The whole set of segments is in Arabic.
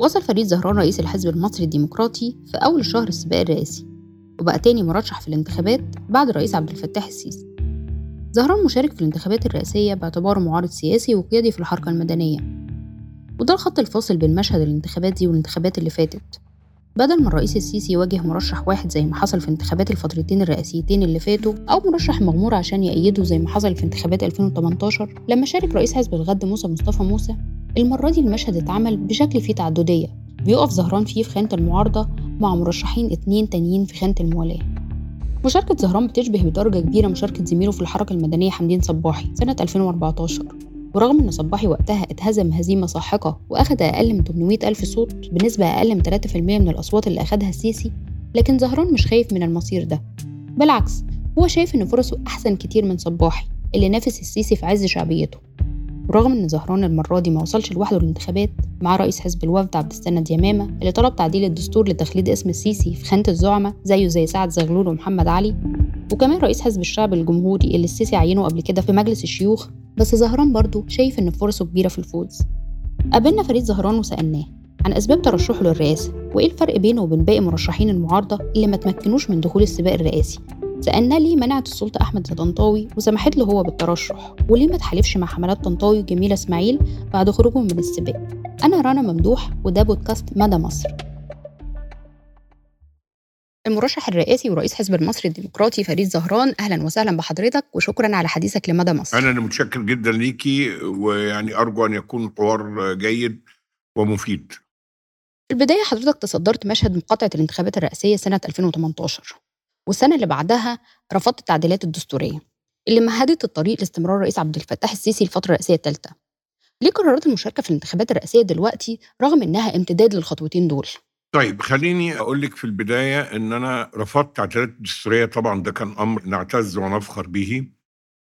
وصل فريد زهران رئيس الحزب المصري الديمقراطي في أول شهر السباق الرئاسي وبقى تاني مرشح في الانتخابات بعد الرئيس عبد الفتاح السيسي. زهران مشارك في الانتخابات الرئاسية باعتباره معارض سياسي وقيادي في الحركة المدنية. وده الخط الفاصل بين مشهد الانتخابات دي والانتخابات اللي فاتت. بدل ما الرئيس السيسي يواجه مرشح واحد زي ما حصل في انتخابات الفترتين الرئاسيتين اللي فاتوا أو مرشح مغمور عشان يأيده زي ما حصل في انتخابات 2018 لما شارك رئيس حزب الغد موسى مصطفى موسى المرة دي المشهد اتعمل بشكل فيه تعددية. بيقف زهران فيه في خانة المعارضة مع مرشحين اتنين تانيين في خانة الموالاة. مشاركة زهران بتشبه بدرجة كبيرة مشاركة زميله في الحركة المدنية حمدين صباحي سنة 2014 ورغم إن صباحي وقتها اتهزم هزيمة ساحقة وأخد أقل من 800 ألف صوت بنسبة أقل من 3% من الأصوات اللي أخدها السيسي لكن زهران مش خايف من المصير ده. بالعكس هو شايف إن فرصه أحسن كتير من صباحي اللي نافس السيسي في عز شعبيته. ورغم إن زهران المرة دي ما وصلش لوحده الانتخابات مع رئيس حزب الوفد عبد السند يمامة اللي طلب تعديل الدستور لتخليد اسم السيسي في خانة الزعماء زيه زي سعد زغلول ومحمد علي. وكمان رئيس حزب الشعب الجمهوري اللي السيسي عينه قبل كده في مجلس الشيوخ بس زهران برضه شايف إن فرصه كبيرة في الفوز. قابلنا فريد زهران وسألناه عن أسباب ترشحه للرئاسة وإيه الفرق بينه وبين باقي مرشحين المعارضة اللي ما تمكنوش من دخول السباق الرئاسي؟ سألنا ليه منعت السلطة أحمد طنطاوي وسمحت له هو بالترشح. وليه ما تحالفش مع حملات طنطاوي وجميلة إسماعيل بعد خروجهم من السباق؟ أنا رنا ممدوح وده بودكاست مدى مصر. المرشح الرئاسي ورئيس حزب المصري الديمقراطي فريد زهران أهلا وسهلا بحضرتك وشكرا على حديثك لمدى مصر. أنا اللي متشكر جدا ليكي ويعني أرجو أن يكون حوار جيد ومفيد. في البداية حضرتك تصدرت مشهد مقاطعة الانتخابات الرئاسية سنة 2018 والسنة اللي بعدها رفضت التعديلات الدستورية اللي مهدت الطريق لاستمرار الرئيس عبد الفتاح السيسي الفترة الرئاسية الثالثه ليه قررت المشاركة في الانتخابات الرئاسية دلوقتي رغم إنها امتداد للخطوتين دول؟ طيب خليني أقول لك في البداية إن أنا رفضت التعديلات الدستورية. طبعا ده كان أمر نعتز ونفخر به.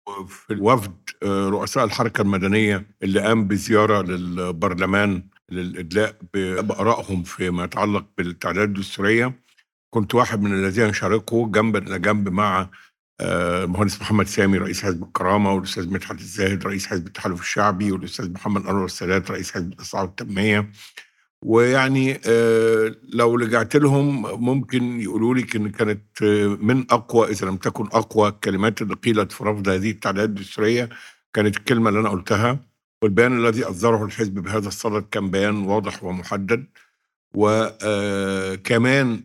وفي الوفد رؤساء الحركة المدنية اللي قام بزيارة للبرلمان للإدلاء بآرائهم فيما يتعلق بالتعديلات الدستورية. كنت واحد من الذين شاركوا جنبا إلى جنب مع المهندس محمد سامي رئيس حزب الكرامة والأستاذ مدحت الزاهد رئيس حزب التحالف الشعبي والأستاذ محمد أنور السادات رئيس حزب الاصلاح والتنميه ويعني لو رجعت لهم ممكن يقولوا لك إن كانت من أقوى إذا لم تكن أقوى الكلمات اللي قيلت في رفض هذه التعديلات الدستورية كانت الكلمة اللي أنا قلتها. والبيان الذي أصدره الحزب بهذا الصدد كان بيان واضح ومحدد. وكمان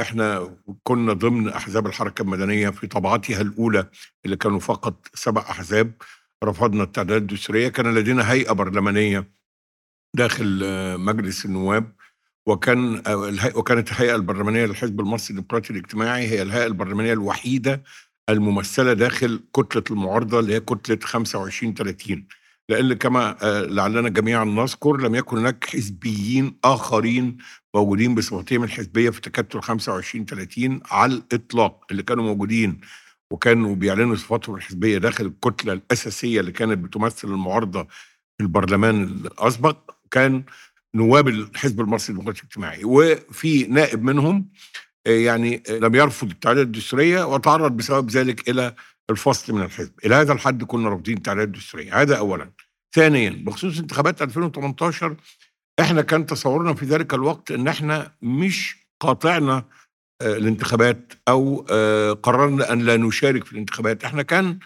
إحنا كنا ضمن أحزاب الحركة المدنية في طبعاتها الأولى اللي كانوا فقط سبع أحزاب رفضنا التعديلات الدستوريه كان لدينا هيئة برلمانية داخل مجلس النواب وكان وكانت الهيئة البرلمانية للحزب المصري الديمقراطي الاجتماعي هي الهيئة البرلمانية الوحيدة الممثلة داخل كتلة المعارضة اللي هي كتلة 25 30 لأن كما لعلنا جميعا نذكر لم يكن هناك حزبيين آخرين موجودين بصفتهم الحزبية في تكتل 25 30 على الإطلاق اللي كانوا موجودين وكانوا بيعلنوا صفاتهم الحزبية داخل الكتلة الأساسية اللي كانت بتمثل المعارضة في البرلمان الأسبق كان نواب الحزب المصري الديمقراطي الاجتماعي. وفي نائب منهم يعني لم يرفض التعديلات الدستورية وتعرض بسبب ذلك إلى الفصل من الحزب. إلى هذا الحد كنا رافضين التعديلات الدستورية. هذا اولا. ثانيا بخصوص انتخابات 2018 إحنا كان تصورنا في ذلك الوقت إن إحنا مش قاطعنا الانتخابات أو قررنا أن لا نشارك في الانتخابات. إحنا كان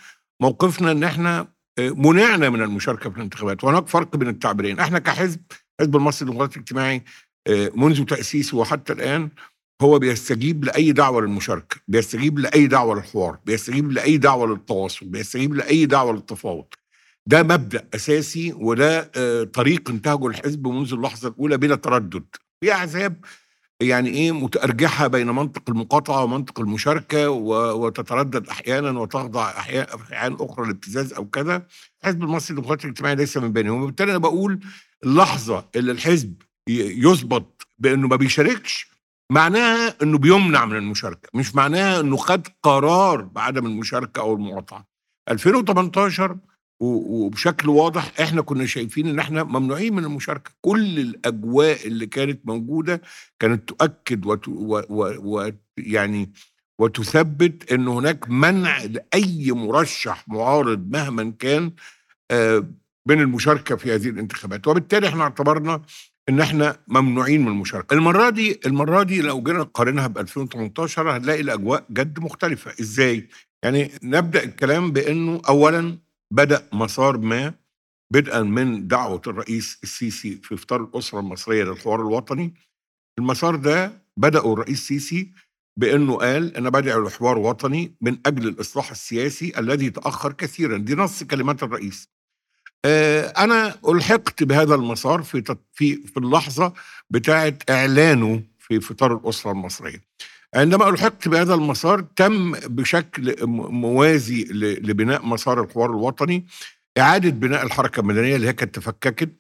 موقفنا إن إحنا منعنا من المشاركة في الانتخابات. وهناك فرق بين التعبيرين. إحنا كحزب حزب المصري الديمقراطي الاجتماعي منذ تأسيسه وحتى الآن هو بيستجيب لأي دعوة للمشاركة بيستجيب لأي دعوة للحوار بيستجيب لأي دعوة للتواصل بيستجيب لأي دعوة للتفاوض. ده مبدأ أساسي وده طريق انتهجه الحزب منذ اللحظة الأولى بلا تردد. في أحزاب يعني إيه متأرجحة بين منطق المقاطعة ومنطق المشاركة وتتردد أحيانا وتخضع أحيانا أخرى لابتزاز أو كذا. الحزب المصري الديمقراطي الاجتماعي ليس من بينهم. وبالتالي أنا بقول اللحظة اللي الحزب يثبت بأنه ما بيشاركش معناها إنه بيمنع من المشاركة مش معناها إنه خد قرار بعدم المشاركة أو المقاطعة. 2018 وبشكل واضح إحنا كنا شايفين إن إحنا ممنوعين من المشاركة. كل الأجواء اللي كانت موجودة كانت تؤكد وت... و... و... و... يعني وتثبت إن هناك منع لأي مرشح معارض مهما كان آه من المشاركة في هذه الانتخابات. وبالتالي إحنا اعتبرنا إن إحنا ممنوعين من المشاركة. المرة دي المرة دي لو جينا نقارنها ب 2018 هنلاقي الاجواء جد مختلفة. إزاي؟ يعني نبدأ الكلام بإنه اولا بدأ مسار ما بدءا من دعوة الرئيس السيسي في إفطار الأسرة المصرية للحوار الوطني. المسار ده بدأه الرئيس السيسي بأنه قال أنا بدعو لحوار وطني من أجل الإصلاح السياسي الذي تأخر كثيرا. دي نص كلمات الرئيس. آه، أنا ألحقت بهذا المسار في في في اللحظة بتاعة إعلانه في فطار الأسرة المصرية. عندما ألحقت بهذا المسار تم بشكل موازي لبناء مسار الحوار الوطني إعادة بناء الحركة المدنية اللي هي كانت تفككت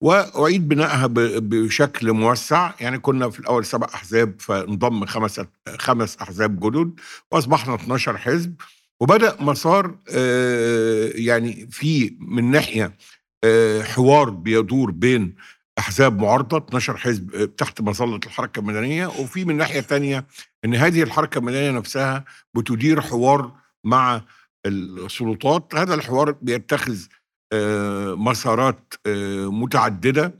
وأعيد بنائها بشكل موسع. يعني كنا في الأول سبع أحزاب فانضم خمس خمس أحزاب جدد وأصبحنا 12 حزب. وبدأ مسار آه، يعني في من ناحية آه، حوار بيدور بين أحزاب معارضة 12 حزب آه، تحت مظله الحركة المدنية وفي من ناحية ثانية إن هذه الحركة المدنية نفسها بتدير حوار مع السلطات هذا الحوار بيتخذ مسارات متعددة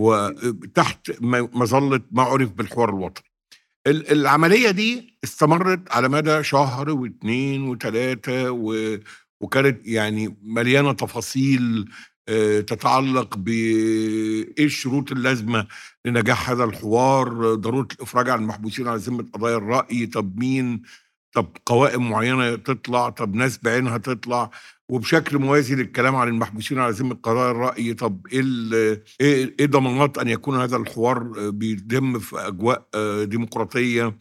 وتحت مظله ما عرف بالحوار الوطني. العملية دي استمرت على مدى شهر واثنين وثلاثه وكانت يعني مليانة تفاصيل آه، تتعلق بايه الشروط اللازمة لنجاح هذا الحوار ضرورة الإفراج عن المحبوسين على ذمة قضايا الرأي طب مين؟ طب قوائم معينة تطلع طب ناس بعينها تطلع. وبشكل موازي للكلام عن المحبوسين على ذمة قضاء الراي طب إيه إيه إيه ضمانات أن يكون هذا الحوار بيتم في أجواء آه، ديمقراطية؟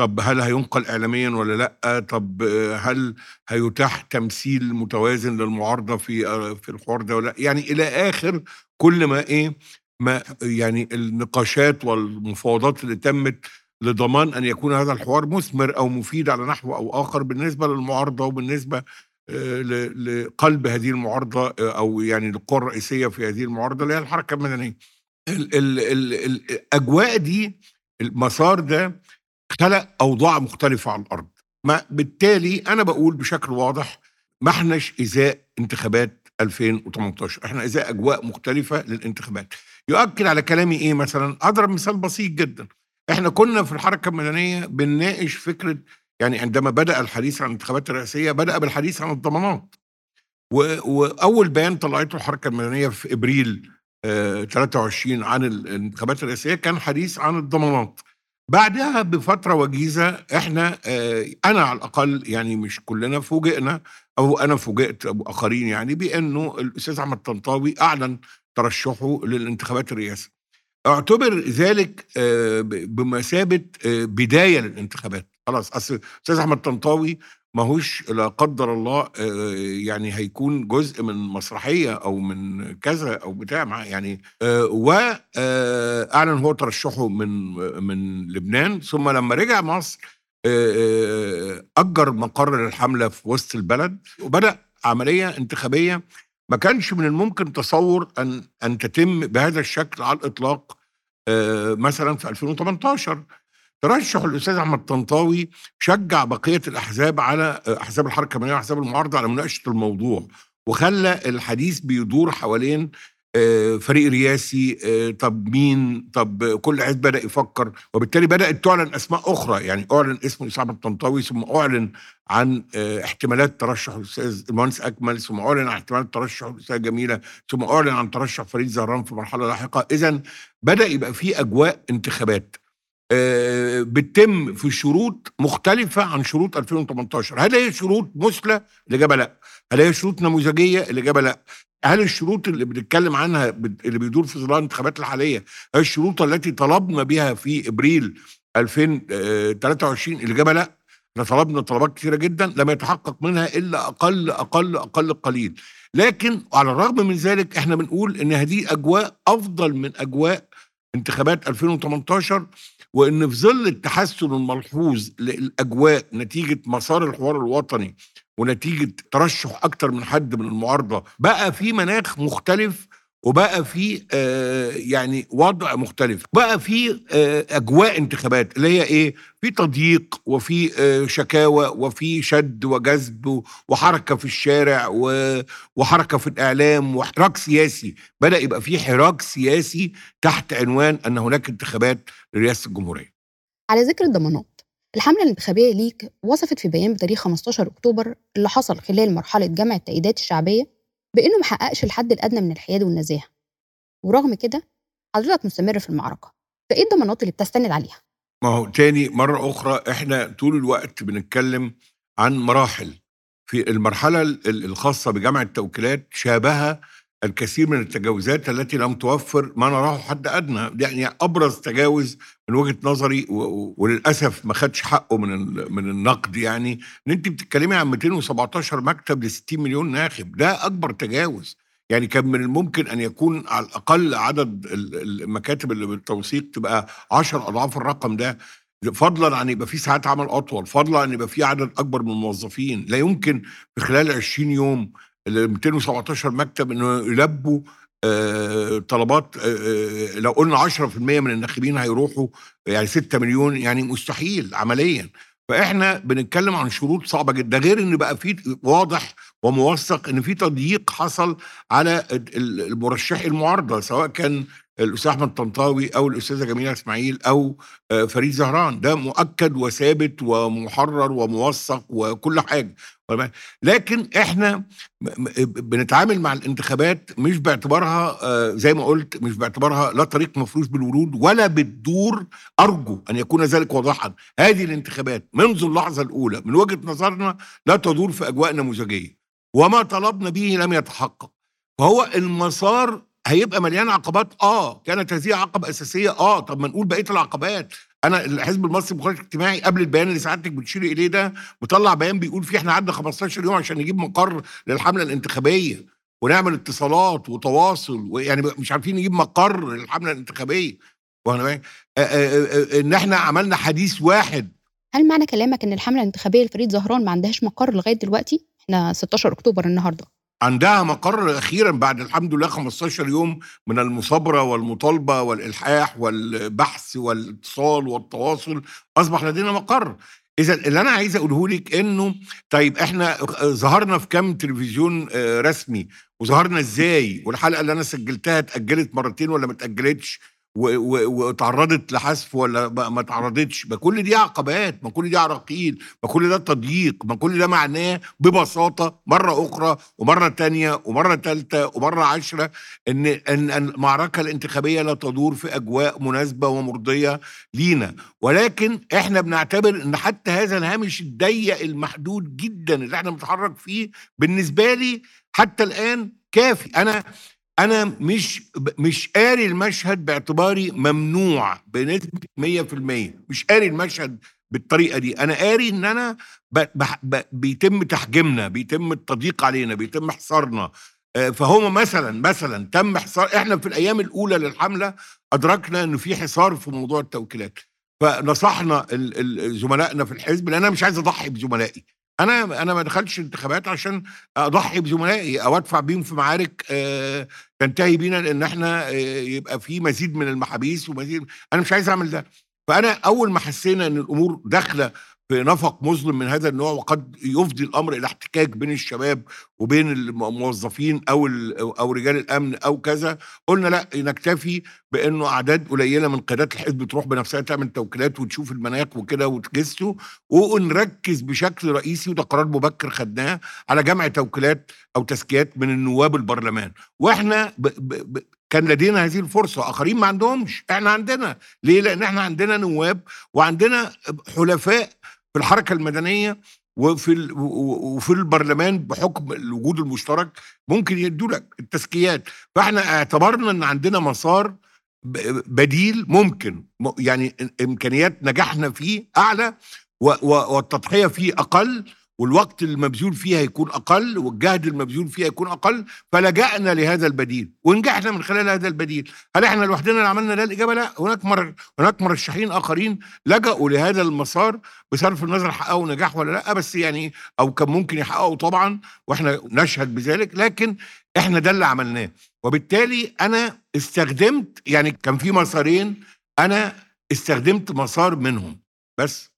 طب هل هينقل اعلاميا ولا لأ؟ طب هل هيتاح تمثيل متوازن للمعارضة في آه، في الحوار ده ولا يعني إلى آخر كل ما إيه ما يعني النقاشات والمفاوضات اللي تمت لضمان أن يكون هذا الحوار مثمر أو مفيد على نحو أو آخر بالنسبة للمعارضة وبالنسبة آه، لقلب هذه المعارضة آه، أو يعني القوى الرئيسية في هذه المعارضة اللي هي الحركة المدنية. ال ال ال الأجواء دي المسار ده خلق أوضاع مختلفة على الأرض. ما بالتالي أنا بقول بشكل واضح ما إحناش إزاء انتخابات 2018 إحنا إزاء أجواء مختلفة للانتخابات يؤكد على كلامي إيه مثلا أضرب مثال بسيط جدا إحنا كنا في الحركة المدنية بنناقش فكرة يعني عندما بدأ الحديث عن الانتخابات الرئاسية بدأ بالحديث عن الضمانات. وأول بيان طلعته الحركة المدنية في إبريل آه 23 عن الانتخابات الرئاسية كان حديث عن الضمانات. بعدها بفترة وجيزة إحنا آه أنا على الأقل يعني مش كلنا فوجئنا أو أنا فوجئت آخرين يعني بأنه الأستاذ أحمد طنطاوي أعلن ترشحه للانتخابات الرئاسة أعتبر ذلك آه بمثابة آه بداية للانتخابات. خلاص أصل أستاذ أحمد طنطاوي ماهوش لا قدر الله يعني هيكون جزء من مسرحية أو من كذا أو بتاع يعني واعلن هو ترشحه من من لبنان. ثم لما رجع مصر أجر مقر الحمله في وسط البلد وبدأ عملية انتخابية. ما كانش من الممكن تصور أن أن تتم بهذا الشكل على الإطلاق مثلا في 2018 ترشح الأستاذ أحمد طنطاوي شجع بقية الأحزاب على أحزاب الحركة المدنيه وأحزاب المعارضة على مناقشة الموضوع وخلى الحديث بيدور حوالين آه، فريق رئاسي آه، طب مين؟ طب كل حزب بدأ يفكر وبالتالي بدأت تعلن أسماء أخرى يعني أعلن اسم الاستاذ أحمد طنطاوي ثم أعلن عن آه، احتمالات ترشح الأستاذ المهندس أكمل ثم أعلن عن احتمالات ترشح الأستاذة جميلة ثم أعلن عن ترشح فريد زهران في مرحلة لاحقة. اذا بدأ يبقى في أجواء انتخابات. بتتم في شروط مختلفة عن شروط 2018 هل هي شروط مثلى؟ الإجابة لا. هل هي شروط نموذجية؟ الإجابة لا. هل الشروط اللي بنتكلم عنها اللي بيدور في ظلال الانتخابات الحالية هي الشروط التي طلبنا بها في إبريل 2023 الإجابة لا. إحنا طلبنا طلبات كثيرة جدا لم يتحقق منها إلا أقل أقل أقل قليل. لكن على الرغم من ذلك إحنا بنقول إن هذه أجواء أفضل من أجواء انتخابات 2018 وإن في ظل التحسن الملحوظ للأجواء نتيجة مسار الحوار الوطني ونتيجة ترشح أكتر من حد من المعارضة بقى في مناخ مختلف وبقى في آه، يعني وضع مختلف. بقى في آه، أجواء انتخابات اللي هي إيه؟ في تضييق وفي آه، شكاوى وفي شد وجذب وحركة في الشارع وحركة في الإعلام وحراك سياسي. بدأ يبقى في حراك سياسي تحت عنوان أن هناك انتخابات لرئاسة الجمهورية. على ذكر الضمانات الحملة الانتخابية ليك وصفت في بيان بتاريخ 15 أكتوبر اللي حصل خلال مرحلة جمع التأييدات الشعبية بإنه محققش الحد الأدنى من الحياد والنزاهة ورغم كده حضرتك مستمر في المعركة فإيه الضمانات اللي بتستند عليها؟ ما هو تاني مرة أخرى إحنا طول الوقت بنتكلم عن مراحل في المرحلة ال- ال- الخاصة بجمع التوكيلات شابه الكثير من التجاوزات التي لم توفر ما نراه حد أدنى. يعني أبرز تجاوز من وجهة نظري و- و- وللأسف ما خدش حقه من من النقد يعني إن أنت بتتكلمي عن 217 مكتب ل 60 مليون ناخب. ده أكبر تجاوز. يعني كان من الممكن أن يكون على الأقل عدد ال- المكاتب اللي بالتوثيق تبقى 10 أضعاف الرقم ده. فضلا عن يبقى في ساعات عمل أطول فضلا عن يبقى في عدد أكبر من الموظفين. لا يمكن في خلال 20 يوم ال 217 مكتب إنه يلبوا آه، طلبات آه، آه، لو قلنا 10% من الناخبين هيروحوا يعني 6 مليون يعني مستحيل عمليا. فإحنا بنتكلم عن شروط صعبة جدا. غير إن بقى في واضح وموثق إن في تضييق حصل على ال- ال- المرشحي المعارضة سواء كان الأستاذ أحمد طنطاوي أو الأستاذة جميلة إسماعيل أو آه، فريد زهران. ده مؤكد وثابت ومحرر وموثق وكل حاجة. لكن إحنا بنتعامل مع الانتخابات مش باعتبارها آه، زي ما قلت مش باعتبارها لا طريق مفروش بالورود ولا بتدور أرجو أن يكون ذلك واضحا. هذه الانتخابات منذ اللحظة الأولى من وجهة نظرنا لا تدور في أجواء نموذجية. وما طلبنا به لم يتحقق. فهو المسار هيبقى مليان عقبات. آه كانت هذه عقبه أساسية. آه طب ما نقول بقية العقبات. أنا الحزب المصري للمخالفه الاجتماعي قبل البيان اللي سعادتك بتشيري إليه ده مطلع بيان بيقول فيه إحنا قعدنا 15 يوم عشان نجيب مقر للحملة الانتخابية ونعمل اتصالات وتواصل ويعني مش عارفين نجيب مقر للحملة الانتخابية. وأنا؟ آه، آه، آه، إن إحنا عملنا حديث واحد. هل معنى كلامك إن الحملة الانتخابية لفريد زهران ما عندهاش مقر لغاية دلوقتي؟ إحنا 16 أكتوبر النهاردة. عندها مقر أخيرا بعد الحمد لله 15 يوم من المثابرة والمطالبة والإلحاح والبحث والاتصال والتواصل أصبح لدينا مقر. اذا اللي أنا عايز أقوله لك إنه طيب إحنا ظهرنا في كام تلفزيون آه، رسمي وظهرنا إزاي؟ والحلقة اللي أنا سجلتها اتأجلت مرتين ولا ما اتأجلتش؟ و- و- واتعرضت لحذف ولا ما اتعرضتش ما كل دي عقبات ما كل دي عراقيل ما كل ده تضييق ما كل ده معناه ببساطة مرة أخرى ومرة تانية ومرة ثالثه ومرة عشرة ان إن المعركة الانتخابية لا تدور في أجواء مناسبة ومرضية لينا. ولكن إحنا بنعتبر إن حتى هذا الهامش الضيق المحدود جدا اللي إحنا بنتحرك فيه بالنسبة لي حتى الآن كافي. أنا أنا مش مش قاري المشهد باعتباري ممنوع بنسبة 100% مش قاري المشهد بالطريقة دي. أنا قاري إن أنا ب ب ب بيتم تحجيمنا بيتم التضييق علينا بيتم حصارنا. آه، فهو مثلا مثلا تم حصار إحنا في الأيام الأولى للحملة أدركنا إنه في حصار في موضوع التوكيلات. فنصحنا زملائنا في الحزب لأن أنا مش عايز أضحي بزملائي. أنا أنا ما دخلتش انتخابات عشان أضحي بزملائي أو أدفع بيهم في معارك آه، تنتهي بينا لأن إحنا آه، يبقى في مزيد من المحابيس ومزيد أنا مش عايز أعمل ده. فأنا أول ما حسينا إن الأمور داخلة في نفق مظلم من هذا النوع وقد يفضي الأمر إلى احتكاك بين الشباب وبين الموظفين أو أو رجال الأمن أو كذا. قلنا لأ نكتفي بأنه أعداد قليلة من قيادات الحزب تروح بنفسها تعمل توكيلات وتشوف المناخ وكده وتجسه ونركز بشكل رئيسي وده قرار مبكر خدناه على جمع توكيلات أو تزكيات من النواب البرلمان. وإحنا ب ب ب كان لدينا هذه الفرصة. آخرين ما عندهمش. إحنا عندنا. ليه؟ لأن إحنا عندنا نواب وعندنا حلفاء في الحركة المدنية وفي وفي البرلمان بحكم الوجود المشترك ممكن يدوا لك التزكيات. فإحنا اعتبرنا إن عندنا مسار بديل ممكن يعني إمكانيات نجاحنا فيه أعلى والتضحية فيه أقل والوقت المبذول فيه هيكون أقل والجهد المبذول فيه هيكون أقل فلجأنا لهذا البديل. ونجحنا من خلال هذا البديل. هل إحنا لوحدنا اللي عملنا ده الإجابة؟ لا. هناك مر... هناك مرشحين آخرين لجأوا لهذا المسار بصرف النظر حققوا نجاح ولا لأ. بس يعني أو كان ممكن يحققوا طبعا وإحنا نشهد بذلك لكن إحنا ده اللي عملناه. وبالتالي أنا استخدمت يعني كان في مسارين أنا استخدمت مسار منهم. بس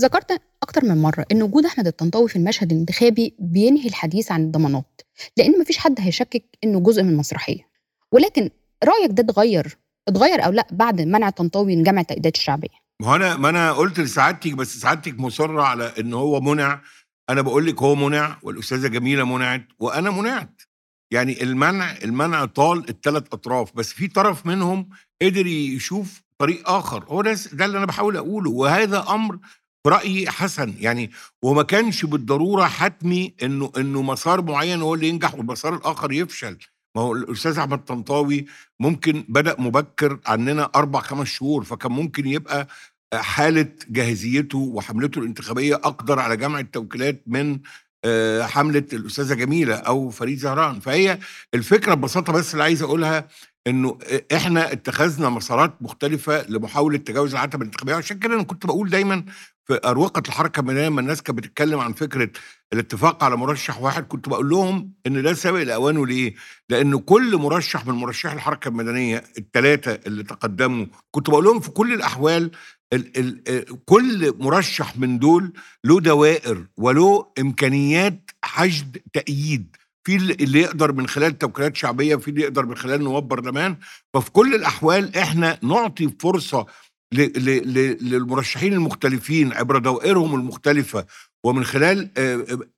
ذكرت أكتر من مرة إن وجود أحمد الطنطاوي في المشهد الانتخابي بينهي الحديث عن الضمانات لأن مفيش حد هيشكك إنه جزء من المسرحية. ولكن رأيك ده اتغير اتغير أو لأ بعد منع الطنطاوي من جمع التأييدات الشعبية؟ ما أنا ما أنا قلت لسعادتك بس سعادتك مصرة على إن هو منع. أنا بقول لك هو منع والأستاذة جميلة منعت وأنا منعت. يعني المنع المنع طال الثلاث أطراف بس في طرف منهم قدر يشوف طريق آخر. هو ده ده اللي أنا بحاول أقوله وهذا أمر في رايي حسن يعني وما كانش بالضرورة حتمي إنه إنه مسار معين هو اللي ينجح والمسار الآخر يفشل. ما هو الأستاذ أحمد طنطاوي ممكن بدأ مبكر عننا أربع خمس شهور فكان ممكن يبقى حالة جاهزيته وحملته الانتخابية أقدر على جمع التوكيلات من آه، حملة الأستاذة جميلة أو فريد زهران. فهي الفكرة ببساطة بس اللي عايز أقولها إنه إحنا اتخذنا مسارات مختلفة لمحاولة تجاوز العتبة الانتخابية. عشان كده أنا كنت بقول دايما في أروقة الحركة المدنيه لما الناس كانت بتتكلم عن فكرة الاتفاق على مرشح واحد كنت بقول لهم إن ده سابق لاوانه ليه؟ لأن كل مرشح من مرشحي الحركة المدنية الثلاثه اللي تقدموا كنت بقول لهم في كل الأحوال ال ال كل مرشح من دول له دوائر وله إمكانيات حشد تأييد في اللي يقدر من خلال توكيلات شعبية في اللي يقدر من خلال نواب برلمان ففي كل الأحوال إحنا نعطي فرصة للمرشحين المختلفين عبر دوائرهم المختلفة ومن خلال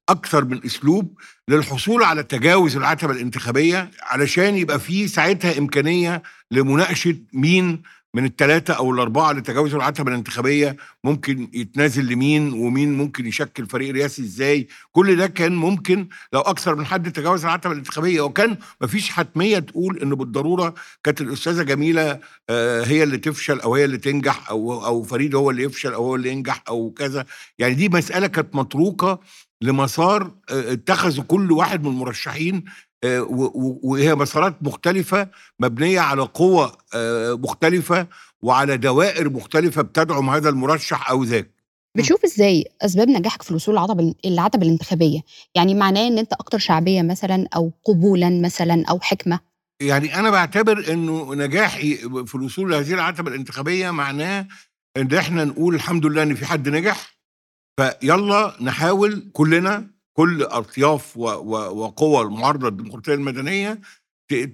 أكثر من أسلوب للحصول على تجاوز العتبة الانتخابية علشان يبقى في ساعتها إمكانية لمناقشة مين من الثلاثة أو الأربعة اللي تجاوزوا العتبة الانتخابية ممكن يتنازل لمين ومين ممكن يشكل فريق رئاسي إزاي. كل ده كان ممكن لو أكثر من حد تجاوز العتبة الانتخابية. وكان مفيش حتمية تقول إن بالضرورة كانت الأستاذة جميلة آه، هي اللي تفشل أو هي اللي تنجح أو أو فريد هو اللي يفشل أو هو اللي ينجح أو كذا. يعني دي مسألة كانت متروكة لمسار آه، اتخذوا كل واحد من المرشحين وهي مسارات مختلفة مبنية على قوة آه، مختلفة وعلى دوائر مختلفة بتدعم هذا المرشح أو ذاك. بتشوف إزاي أسباب نجاحك في الوصول للعتبه العتبه الانتخابية؟ يعني معناه إن أنت أكتر شعبية مثلا أو قبولا مثلا أو حكمة؟ يعني أنا بعتبر إنه نجاحي في الوصول لهذه العتبه الانتخابية معناه إن إحنا نقول الحمد لله إن في حد نجح فيلا نحاول كلنا كل أطياف وقوى المعارضه الديمقراطيه المدنية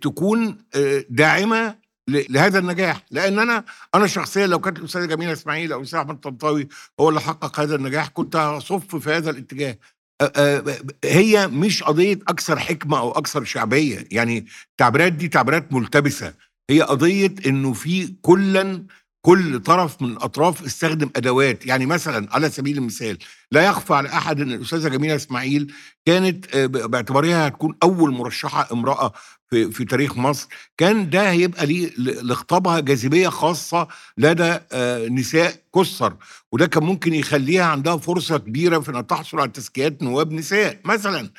تكون آه، داعمة لهذا النجاح. لأن أنا أنا شخصيا لو كانت الأستاذة جميلة إسماعيل أو الاستاذ احمد طنطاوي هو اللي حقق هذا النجاح كنت هصف في هذا الاتجاه. هي مش قضية أكثر حكمة أو أكثر شعبية. يعني التعبيرات دي تعبيرات ملتبسة. هي قضية إنه في كلا كل طرف من الأطراف استخدم أدوات. يعني مثلا على سبيل المثال لا يخفى على أحد إن الأستاذة جميلة إسماعيل كانت آه، باعتبارها هتكون أول مرشحة امرأة في, في تاريخ مصر. كان ده هيبقى ليه لخطابها جاذبية خاصة لدى آه، نساء كسر. وده كان ممكن يخليها عندها فرصة كبيرة في إنها تحصل على تزكيات نواب نساء مثلا.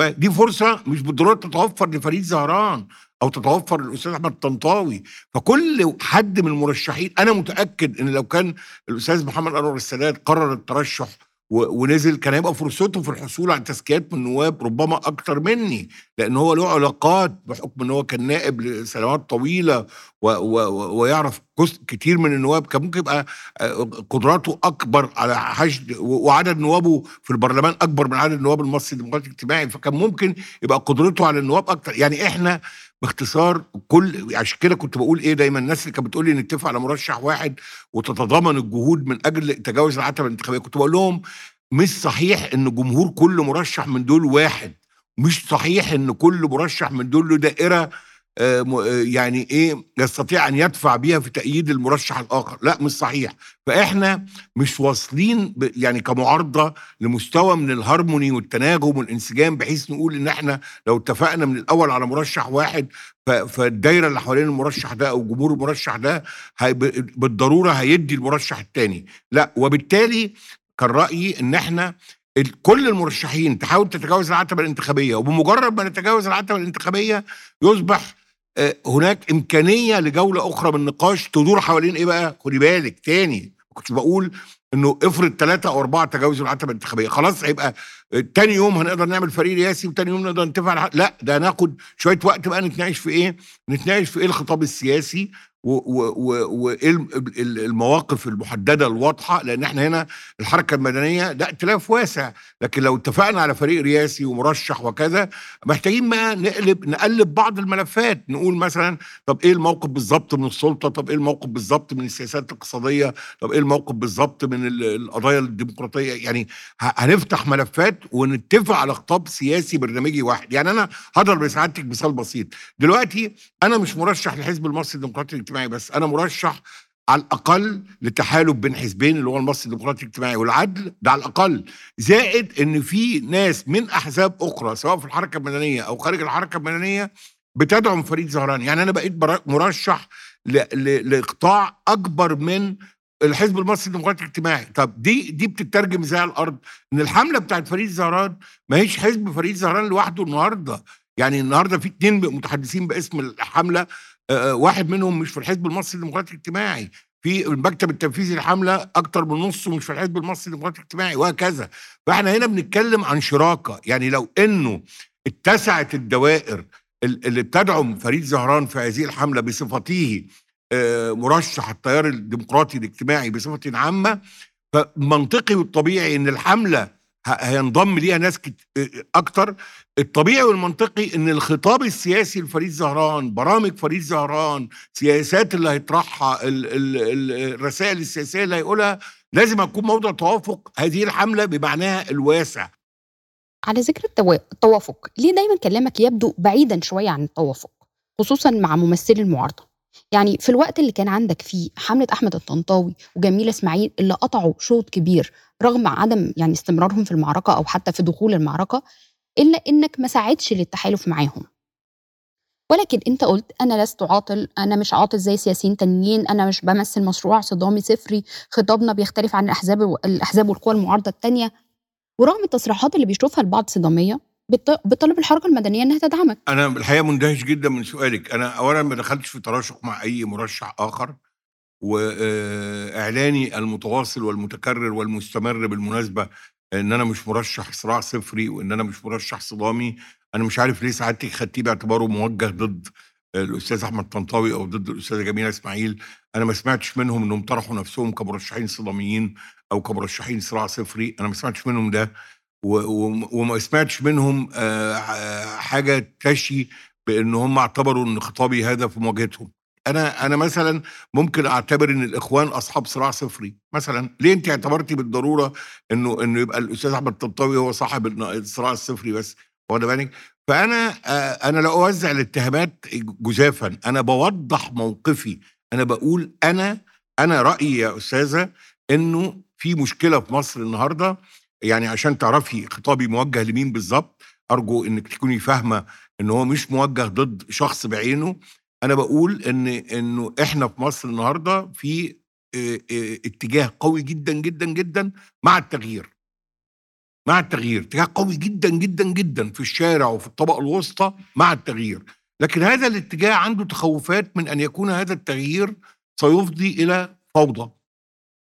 دي فرصة مش بالضرورة تتوفر لفريد زهران. أو تتوفر الأستاذ أحمد طنطاوي فكل حد من المرشحين أنا متأكد إن لو كان الأستاذ محمد أنور السادات قرر الترشح ونزل كان هيبقى فرصته في الحصول على تزكيات من النواب ربما أكتر مني. لأن هو له علاقات بحكم إن هو كان نائب لسنوات طويلة و و ويعرف كتير من النواب. كان ممكن يبقى آه، قدراته أكبر على حشد وعدد نوابه في البرلمان أكبر من عدد النواب المصري الديمقراطي الاجتماعي فكان ممكن يبقى قدرته على النواب أكتر. يعني إحنا باختصار كل عشان كده كنت بقول إيه دايما الناس اللي كانت بتقول لي نتفق على مرشح واحد وتتضامن الجهود من أجل تجاوز العتبة الانتخابية كنت بقول لهم مش صحيح إن جمهور كل مرشح من دول واحد. مش صحيح إن كل مرشح من دول له دائرة يعني إيه يستطيع أن يدفع بيها في تأييد المرشح الآخر. لا مش صحيح. فإحنا مش واصلين يعني كمعارضة لمستوى من الهارموني والتناغم والانسجام بحيث نقول إن إحنا لو اتفقنا من الأول على مرشح واحد فالدايرة اللي حوالين المرشح ده أو جمهور المرشح ده بالضرورة هيدي المرشح الثاني لا وبالتالي كان رأيي إن إحنا كل المرشحين تحاول تتجاوز العتبة الانتخابية وبمجرد ما نتجاوز العتبة الانتخابية يصبح آه، هناك إمكانية لجولة أخرى من النقاش تدور حوالين إيه بقى؟ خدي بالك تاني ما كنتش بقول إنه افرض ثلاثة أو أربعة تجاوزوا العتبه الانتخابية خلاص هيبقى تاني يوم هنقدر نعمل فريق رئاسي وتاني يوم نقدر نتفق على لا ده هناخد شوية وقت بقى نتناقش في إيه؟ نتناقش في إيه الخطاب السياسي وايه المواقف المحددة الواضحة؟ لأن إحنا هنا الحركة المدنية ده ائتلاف واسع لكن لو اتفقنا على فريق رئاسي ومرشح وكذا محتاجين بقى نقلب نقلب بعض الملفات. نقول مثلا طب إيه الموقف بالظبط من السلطة؟ طب إيه الموقف بالظبط من السياسات الاقتصادية؟ طب إيه الموقف بالظبط من القضايا الديمقراطية؟ يعني هنفتح ملفات ونتفق على خطاب سياسي برنامجي واحد. يعني أنا هضرب لسعادتك مثال بسيط. دلوقتي أنا مش مرشح للحزب المصري الديمقراطي الاجتماعي بس. أنا مرشح على الأقل لتحالف بين حزبين اللي هو المصري الديمقراطي الاجتماعي والعدل ده على الأقل. زائد إن في ناس من أحزاب أخرى سواء في الحركة المدنية أو خارج الحركة المدنية بتدعم فريد زهران. يعني أنا بقيت مرشح لقطاع أكبر من الحزب المصري الديمقراطي الاجتماعي. طب دي دي بتترجم على الأرض؟ إن الحملة بتاعت فريد زهران ما هيش حزب فريد زهران لوحده النهارده. يعني النهارده في اتنين متحدثين باسم الحملة واحد منهم مش في الحزب المصري الديمقراطي الاجتماعي في المكتب التنفيذي الحمله أكتر من نصه مش في الحزب المصري الديمقراطي الاجتماعي وهكذا. فإحنا هنا بنتكلم عن شراكة. يعني لو إنه اتسعت الدوائر اللي بتدعم فريد زهران في هذه الحملة بصفته مرشح التيار الديمقراطي الاجتماعي بصفة عامة فمنطقي والطبيعي إن الحملة هينضم ليها ناس أكتر. الطبيعي والمنطقي إن الخطاب السياسي لفريد زهران برامج فريد زهران سياسات اللي هيطرحها الرسائل السياسية اللي هيقولها لازم اكون موضع توافق. هذه الحملة بمعناها الواسع. على ذكر التوافق ليه دايما كلامك يبدو بعيدا شوية عن التوافق خصوصا مع ممثلي المعارضة؟ يعني في الوقت اللي كان عندك فيه حملة أحمد الطنطاوي وجميلة إسماعيل اللي قطعوا شوط كبير رغم عدم يعني استمرارهم في المعركة أو حتى في دخول المعركة إلا إنك ما ساعدش للتحالف معاهم. ولكن أنت قلت أنا لست عاطل أنا مش عاطل زي سياسيين تانيين أنا مش بمثل مشروع صدامي صفري خطابنا بيختلف عن الأحزاب الأحزاب والقوى المعارضة التانية. ورغم التصريحات اللي بيشوفها البعض صدامية بطلب الحركة المدنية إنها تدعمك. أنا الحقيقة مندهش جدا من سؤالك. أنا اولا ما دخلتش في تراشق مع أي مرشح آخر واعلاني المتواصل والمتكرر والمستمر بالمناسبة إن أنا مش مرشح صراع صفري وإن أنا مش مرشح صدامي. أنا مش عارف ليه سعادتك خدتيه باعتباره موجه ضد الأستاذ أحمد طنطاوي أو ضد الأستاذة جميلة إسماعيل. أنا ما سمعتش منهم إنهم طرحوا نفسهم كمرشحين صداميين أو كمرشحين صراع صفري. أنا ما سمعتش منهم ده. وما سمعتش منهم حاجة تشي بأن هم اعتبروا إن خطابي هذا في مواجهتهم أنا أنا مثلا ممكن أعتبر إن الإخوان أصحاب صراع صفري. مثلا ليه أنت اعتبرتي بالضرورة إنه إنه يبقى الأستاذ أحمد طنطاوي هو صاحب الصراع الصفري بس؟ واخد بالك؟ فأنا أنا لا أوزع الاتهامات جزافا. أنا بوضح موقفي. أنا بقول أنا أنا رأيي يا أستاذة إنه في مشكلة في مصر النهارده يعني عشان تعرفي خطابي موجه لمين بالظبط أرجو إنك تكوني فاهمة إن هو مش موجه ضد شخص بعينه. أنا بقول إن إنه إحنا في مصر النهارده في اتجاه قوي جدا جدا جدا مع التغيير. مع التغيير اتجاه قوي جدا جدا جدا في الشارع وفي الطبقة الوسطى مع التغيير. لكن هذا الاتجاه عنده تخوفات من أن يكون هذا التغيير سيفضي إلى فوضى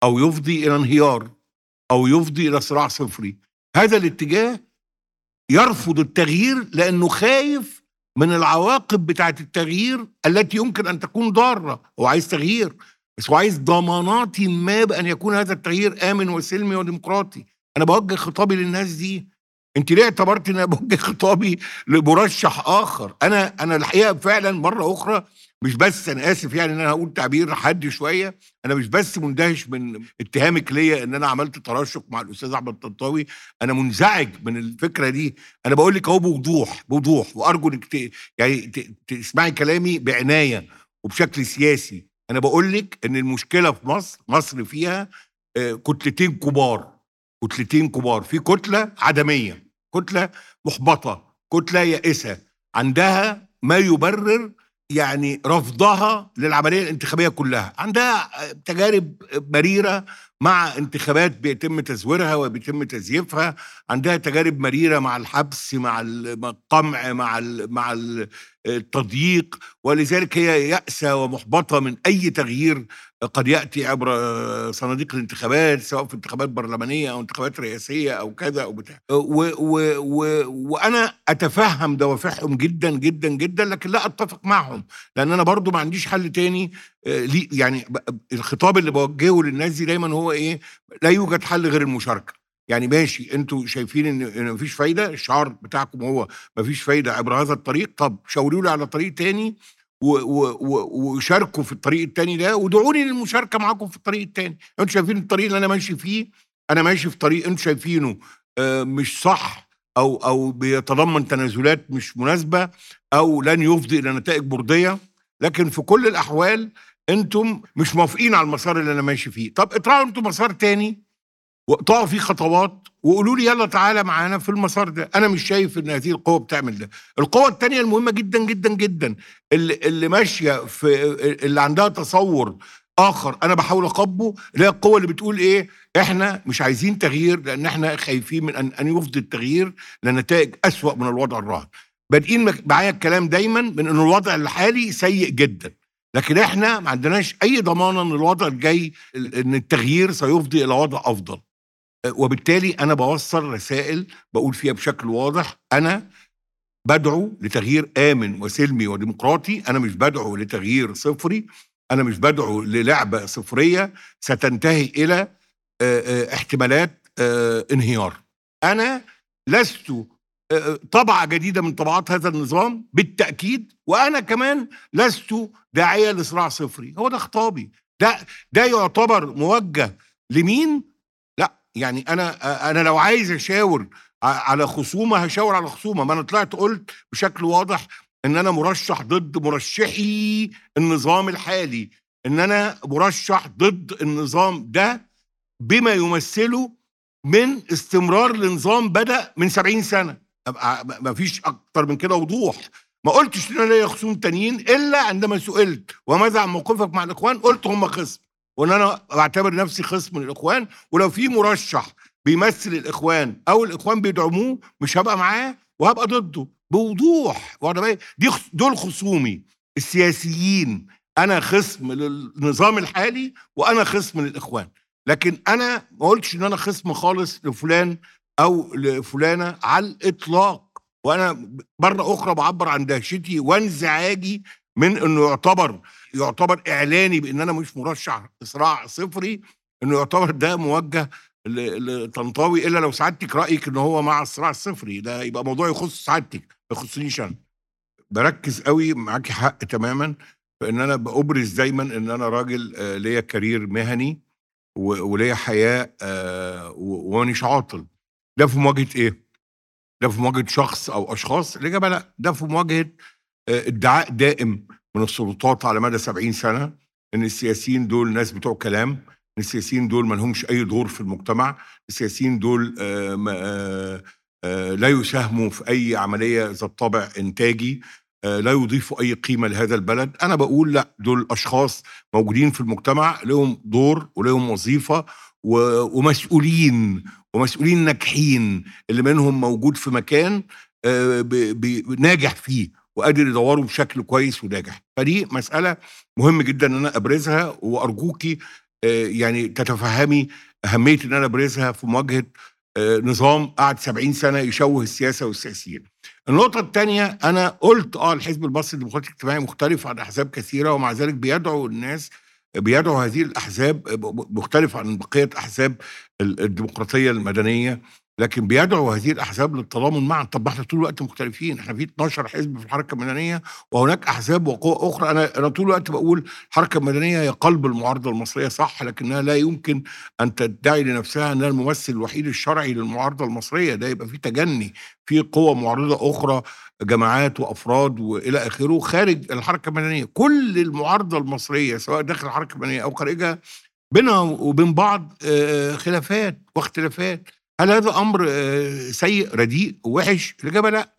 أو يفضي إلى انهيار. أو يفضي إلى صراع صفري. هذا الاتجاه يرفض التغيير لأنه خايف من العواقب بتاعة التغيير التي يمكن أن تكون ضارة. هو عايز تغيير بس هو عايز ضمانات ما بأن يكون هذا التغيير آمن وسلمي وديمقراطي. أنا بوجه خطابي للناس دي. أنت ليه اعتبرت ان أنا بوجه خطابي لمرشح آخر؟ أنا أنا الحقيقة فعلا مرة أخرى مش بس أنا آسف يعني إن أنا هقول تعبير حد شوية أنا مش بس مندهش من اتهامك ليا إن أنا عملت تراشق مع الأستاذ أحمد طنطاوي أنا منزعج من الفكرة دي. أنا بقول لك أهو بوضوح بوضوح وأرجو إنك يعني تسمعي كلامي بعناية وبشكل سياسي. أنا بقول لك إن المشكلة في مصر مصر فيها كتلتين كبار كتلتين كبار. في كتلة عدمية كتلة محبطة كتلة يائسة عندها ما يبرر يعني رفضها للعملية الانتخابية كلها. عندها تجارب مريرة مع انتخابات بيتم تزويرها وبيتم تزييفها. عندها تجارب مريرة مع الحبس مع القمع مع مع التضييق ولذلك هي يأسة ومحبطة من أي تغيير قد يأتي عبر صناديق الانتخابات سواء في انتخابات برلمانية أو انتخابات رئاسية أو كذا أو بتاع. و و و وأنا أتفهم دوافعهم جدا جدا جدا لكن لا أتفق معهم لأن أنا برضو ما عنديش حل تاني يعني الخطاب اللي بوجهه للناس دي دايما هو إيه؟ لا يوجد حل غير المشاركة. يعني ماشي أنتوا شايفين ان إن مفيش فايدة الشعار بتاعكم هو مفيش فايدة عبر هذا الطريق طب شاوروا لي على طريق تاني وشاركوا في الطريق التاني ده ودعوني للمشاركة معاكم في الطريق التاني. أنتوا شايفين الطريق اللي أنا ماشي فيه؟ أنا ماشي في طريق أنتوا شايفينه آه مش صح أو أو بيتضمن تنازلات مش مناسبة أو لن يفضي إلى نتائج مرضيه لكن في كل الأحوال أنتم مش موافقين على المسار اللي أنا ماشي فيه. طب اطلعوا أنتم مسار تاني. واقطعوا فيه خطوات وقولوا لي يلا تعالى معانا في المسار ده. أنا مش شايف إن هذه القوة بتعمل ده. القوة الثانية المهمة جدا جدا جدا. اللي, اللي ماشية في اللي عندها تصور آخر أنا بحاول اقبه اللي هي القوة اللي بتقول إيه؟ إحنا مش عايزين تغيير لأن إحنا خايفين من ان أن يفضي التغيير لنتائج أسوأ من الوضع الراهن. بادئين معايا الكلام دايما من إن الوضع الحالي سيء جدا. لكن إحنا ما عندناش أي ضمانة إن الوضع الجاي إن التغيير سيفضي إلى وضع أفضل. وبالتالي أنا بوصل رسائل بقول فيها بشكل واضح أنا بدعو لتغيير آمن وسلمي وديمقراطي أنا مش بدعو لتغيير صفري أنا مش بدعو للعبة صفرية ستنتهي إلى احتمالات انهيار. أنا لست طبعة جديدة من طبعات هذا النظام بالتأكيد وأنا كمان لست داعية لصراع صفري. هو ده خطابي. ده ده يعتبر موجه لمين؟ يعني أنا أنا لو عايز أشاور على خصومة هشاور على خصومة. ما أنا طلعت قلت بشكل واضح إن أنا مرشح ضد مرشحي النظام الحالي. إن أنا مرشح ضد النظام ده بما يمثله من استمرار لنظام بدأ من 70 سنة. ما فيش أكتر من كده وضوح. ما قلتش إن أنا ليا خصوم تانيين إلا عندما سئلت. وماذا عن موقفك مع الإخوان؟ قلت هم خصم. وان أنا بعتبر نفسي خصم الاخوان ولو في مرشح بيمثل الاخوان أو الاخوان بيدعموه مش هبقى معاه وهبقى ضده. بوضوح دي دول خصومي. السياسيين أنا خصم للنظام الحالي وأنا خصم للاخوان. لكن أنا ما قلتش ان أنا خصم خالص لفلان أو لفلانة على الاطلاق. وأنا مرة أخرى بعبر عن دهشتي وانزعاجي من إنه يعتبر يعتبر إعلاني بإن أنا مش مرشح صراع صفري إنه يعتبر ده موجه لطنطاوي إلا لو سعادتك رأيك ان هو مع الصراع الصفري ده يبقى موضوع يخص سعادتك ما يخصنيش أنا. بركز قوي معاكي حق تماما في إن أنا بأبرز دايما إن أنا راجل آه ليا كارير مهني وليا حياة آه ومانيش عاطل. ده في مواجهة إيه؟ ده في مواجهة شخص أو أشخاص؟ الإجابة لا. ده في مواجهة ادعاء دائم من السلطات على مدى 70 سنة إن السياسيين دول ناس بتوع كلام إن السياسيين دول ما لهمش أي دور في المجتمع السياسيين دول آآ آآ لا يساهموا في أي عملية ذات طابع إنتاجي لا يضيفوا أي قيمة لهذا البلد. أنا بقول لأ دول أشخاص موجودين في المجتمع لهم دور ولهم وظيفة ومسؤولين ومسؤولين ناجحين اللي منهم موجود في مكان ناجح فيه. وقادر يدوروا بشكل كويس وناجح فدي مسألة مهم جدا إن أنا أبرزها وارجوكي يعني تتفهمي أهمية إن أنا أبرزها في مواجهة نظام قعد 70 سنة يشوه السياسة والسياسيين. النقطة الثانية أنا قلت آه الحزب المصري الديمقراطي الاجتماعي مختلف عن أحزاب كثيرة ومع ذلك بيدعو الناس بيدعو هذه الأحزاب مختلف عن بقية أحزاب الديمقراطية المدنية لكن بيدعو هذه الأحزاب للتضامن معا. طب إحنا طول الوقت مختلفين. إحنا في 12 حزب في الحركة المدنية وهناك أحزاب وقوى أخرى. أنا أنا طول الوقت بقول الحركة المدنية هي قلب المعارضة المصرية صح لكنها لا يمكن أن تدعي لنفسها أنها الممثل الوحيد الشرعي للمعارضة المصرية. ده يبقى في تجني في قوى معارضة أخرى جماعات وأفراد وإلى آخره خارج الحركة المدنية. كل المعارضة المصرية سواء داخل الحركة المدنية أو خارجها بينها وبين بعض خلافات واختلافات. هل هذا أمر سيء رديء وحش؟ الإجابة لا.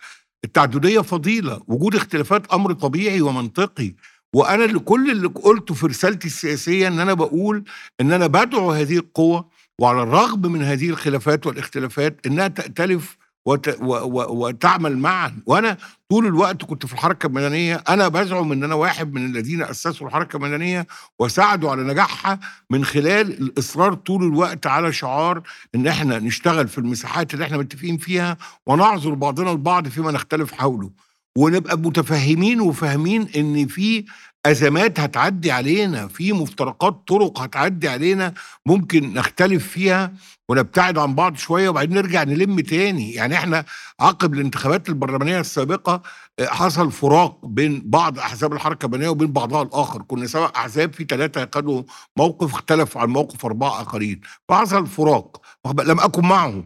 التعددية فضيلة. وجود اختلافات أمر طبيعي ومنطقي. وأنا اللي كل اللي قُلته في رسالتي السياسية إن أنا باقول إن أنا بادعو هذه القوى وعلى الرغم من هذه الخلافات والاختلافات إنها تأتلف وت و و وتعمل معًا، وأنا طول الوقت كنت في الحركة المدنية، أنا بازعم إن أنا واحد من الذين أسسوا الحركة المدنية وساعدوا على نجاحها من خلال الإصرار طول الوقت على شعار إن إحنا نشتغل في المساحات اللي إحنا متفقين فيها ونعذر بعضنا البعض فيما نختلف حوله، ونبقى متفهمين وفاهمين إن في أزمات هتعدّي علينا، في مفترقات طرق هتعدّي علينا ممكن نختلف فيها ونبتعد عن بعض شوية وبعدين نرجع نلِم تاني، يعني إحنا عقب الانتخابات البرلمانية السابقة آآ حصل فراق بين بعض أحزاب الحركة المدنية وبين بعضها الآخر، كنا 7 أحزاب في 3 خدوا موقف اختلفوا عن موقف 4 آخرين، فحصل فراق لم أكن معهم،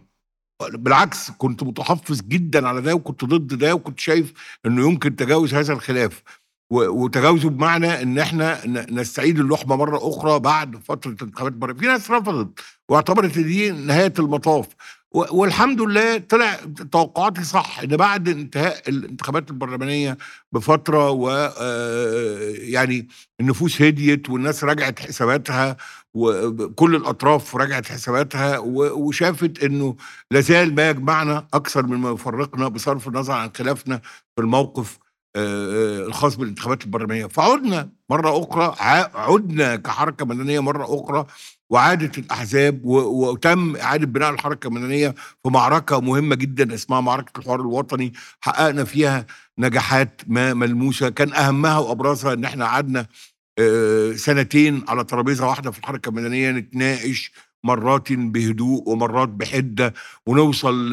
بالعكس كنت متحفّظ جدًا على ده وكنت ضد ده وكنت شايف إنه يمكن تجاوز هذا الخلاف. وتجاوزه بمعنى إن إحنا ن نستعيد اللُحمة مرّة أخرى بعد فترة انتخابات بر في ناس رفضت واعتبرت دي نهاية المطاف، والحمد لله طلع توقعاتي صح، إن بعد انتهاء الانتخابات البرلمانية بفترة و آآ يعني النفوس هديت والناس راجعت حساباتها وب كل الأطراف راجعت حساباتها وشافت إنه لا زال ما يجمعنا أكثر مما يفرقنا بصرف النظر عن خلافنا في الموقف الخاص بالانتخابات البرلمانية، فعُدنا مرّة أخرى ع عُدنا كحركة مدنية مرّة أخرى وعادت الأحزاب و وتم إعادة بناء الحركة المدنية في معركة مهمة جدًا اسمها معركة الحوار الوطني، حققنا فيها نجاحات ما ملموسة، كان أهمها وأبرزها إن إحنا قعدنا آآ سنتين على ترابيزة واحدة في الحركة المدنية نتناقش مرات بهدوء ومرات بحدة ونوصل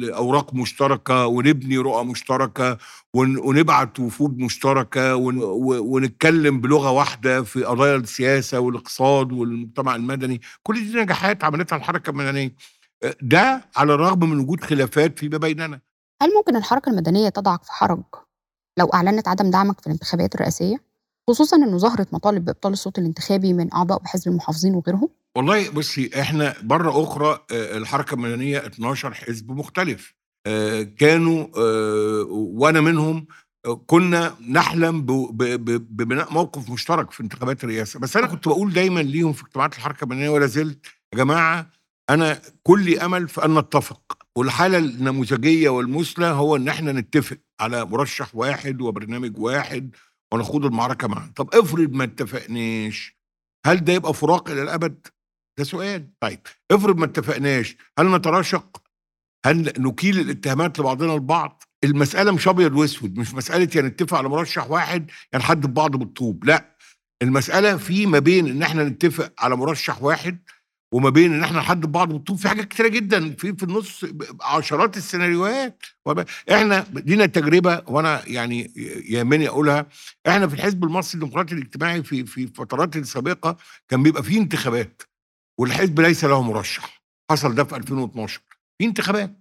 لأوراق مشتركة ونبني رؤى مشتركة ون ونبعت وفود مشتركة ونتكلم بلغة واحدة في قضايا السياسة والإقتصاد والمجتمع المدني، كل دي نجاحات عملتها الحركة المدنية. ده على الرغم من وجود خلافات فيما بيننا. هل ممكن الحركة المدنية تضعك في حرج لو أعلنت عدم دعمك في الانتخابات الرئاسية؟ خصوصًا إنه ظهرت مطالب بإبطال الصوت الانتخابي من أعضاء بحزب المحافظين وغيرهم؟ والله بُصّي، إحنا مرّة أخرى آآ الحركة المدنية 12 حزب مختلف، آآ كانوا آآ وأنا منهم كنا نحلم ببناء موقف مشترك في انتخابات الرئاسة، بس أنا كنت باقول دايمًا ليهم في اجتماعات الحركة المدنية ولا زلت، يا جماعة أنا كُلّي أمل في أن نتفق، والحالة النموذجية والمثلى هو إن إحنا نتفق على مرشح واحد وبرنامج واحد ونخوض المعركة معًا، طب افرض ما اتفقناش، هل ده يبقى فراق إلى الأبد؟ ده سؤال، طيب افرض ما اتفقناش، هل نتراشق؟ هل نكيل الاتهامات لبعضنا البعض؟ المسألة مش أبيض وأسود، مش مسألة يا نتفق على مرشح واحد يا نحدف بعض بالطوب، لأ، المسألة في ما بين إن إحنا نتفق على مرشح واحد وما بين إن إحنا نحدف بعض بالطوب في حاجات كتيرة جدًا، في في النُص عشرات السيناريوهات، وب إحنا لينا تجربة وأنا يعني يهمني أقولها، إحنا في الحزب المصري الديمقراطي الاجتماعي في في الفترات السابقة كان بيبقى في انتخابات والحزب ليس له مرشح، حصل ده في 2012 في انتخابات،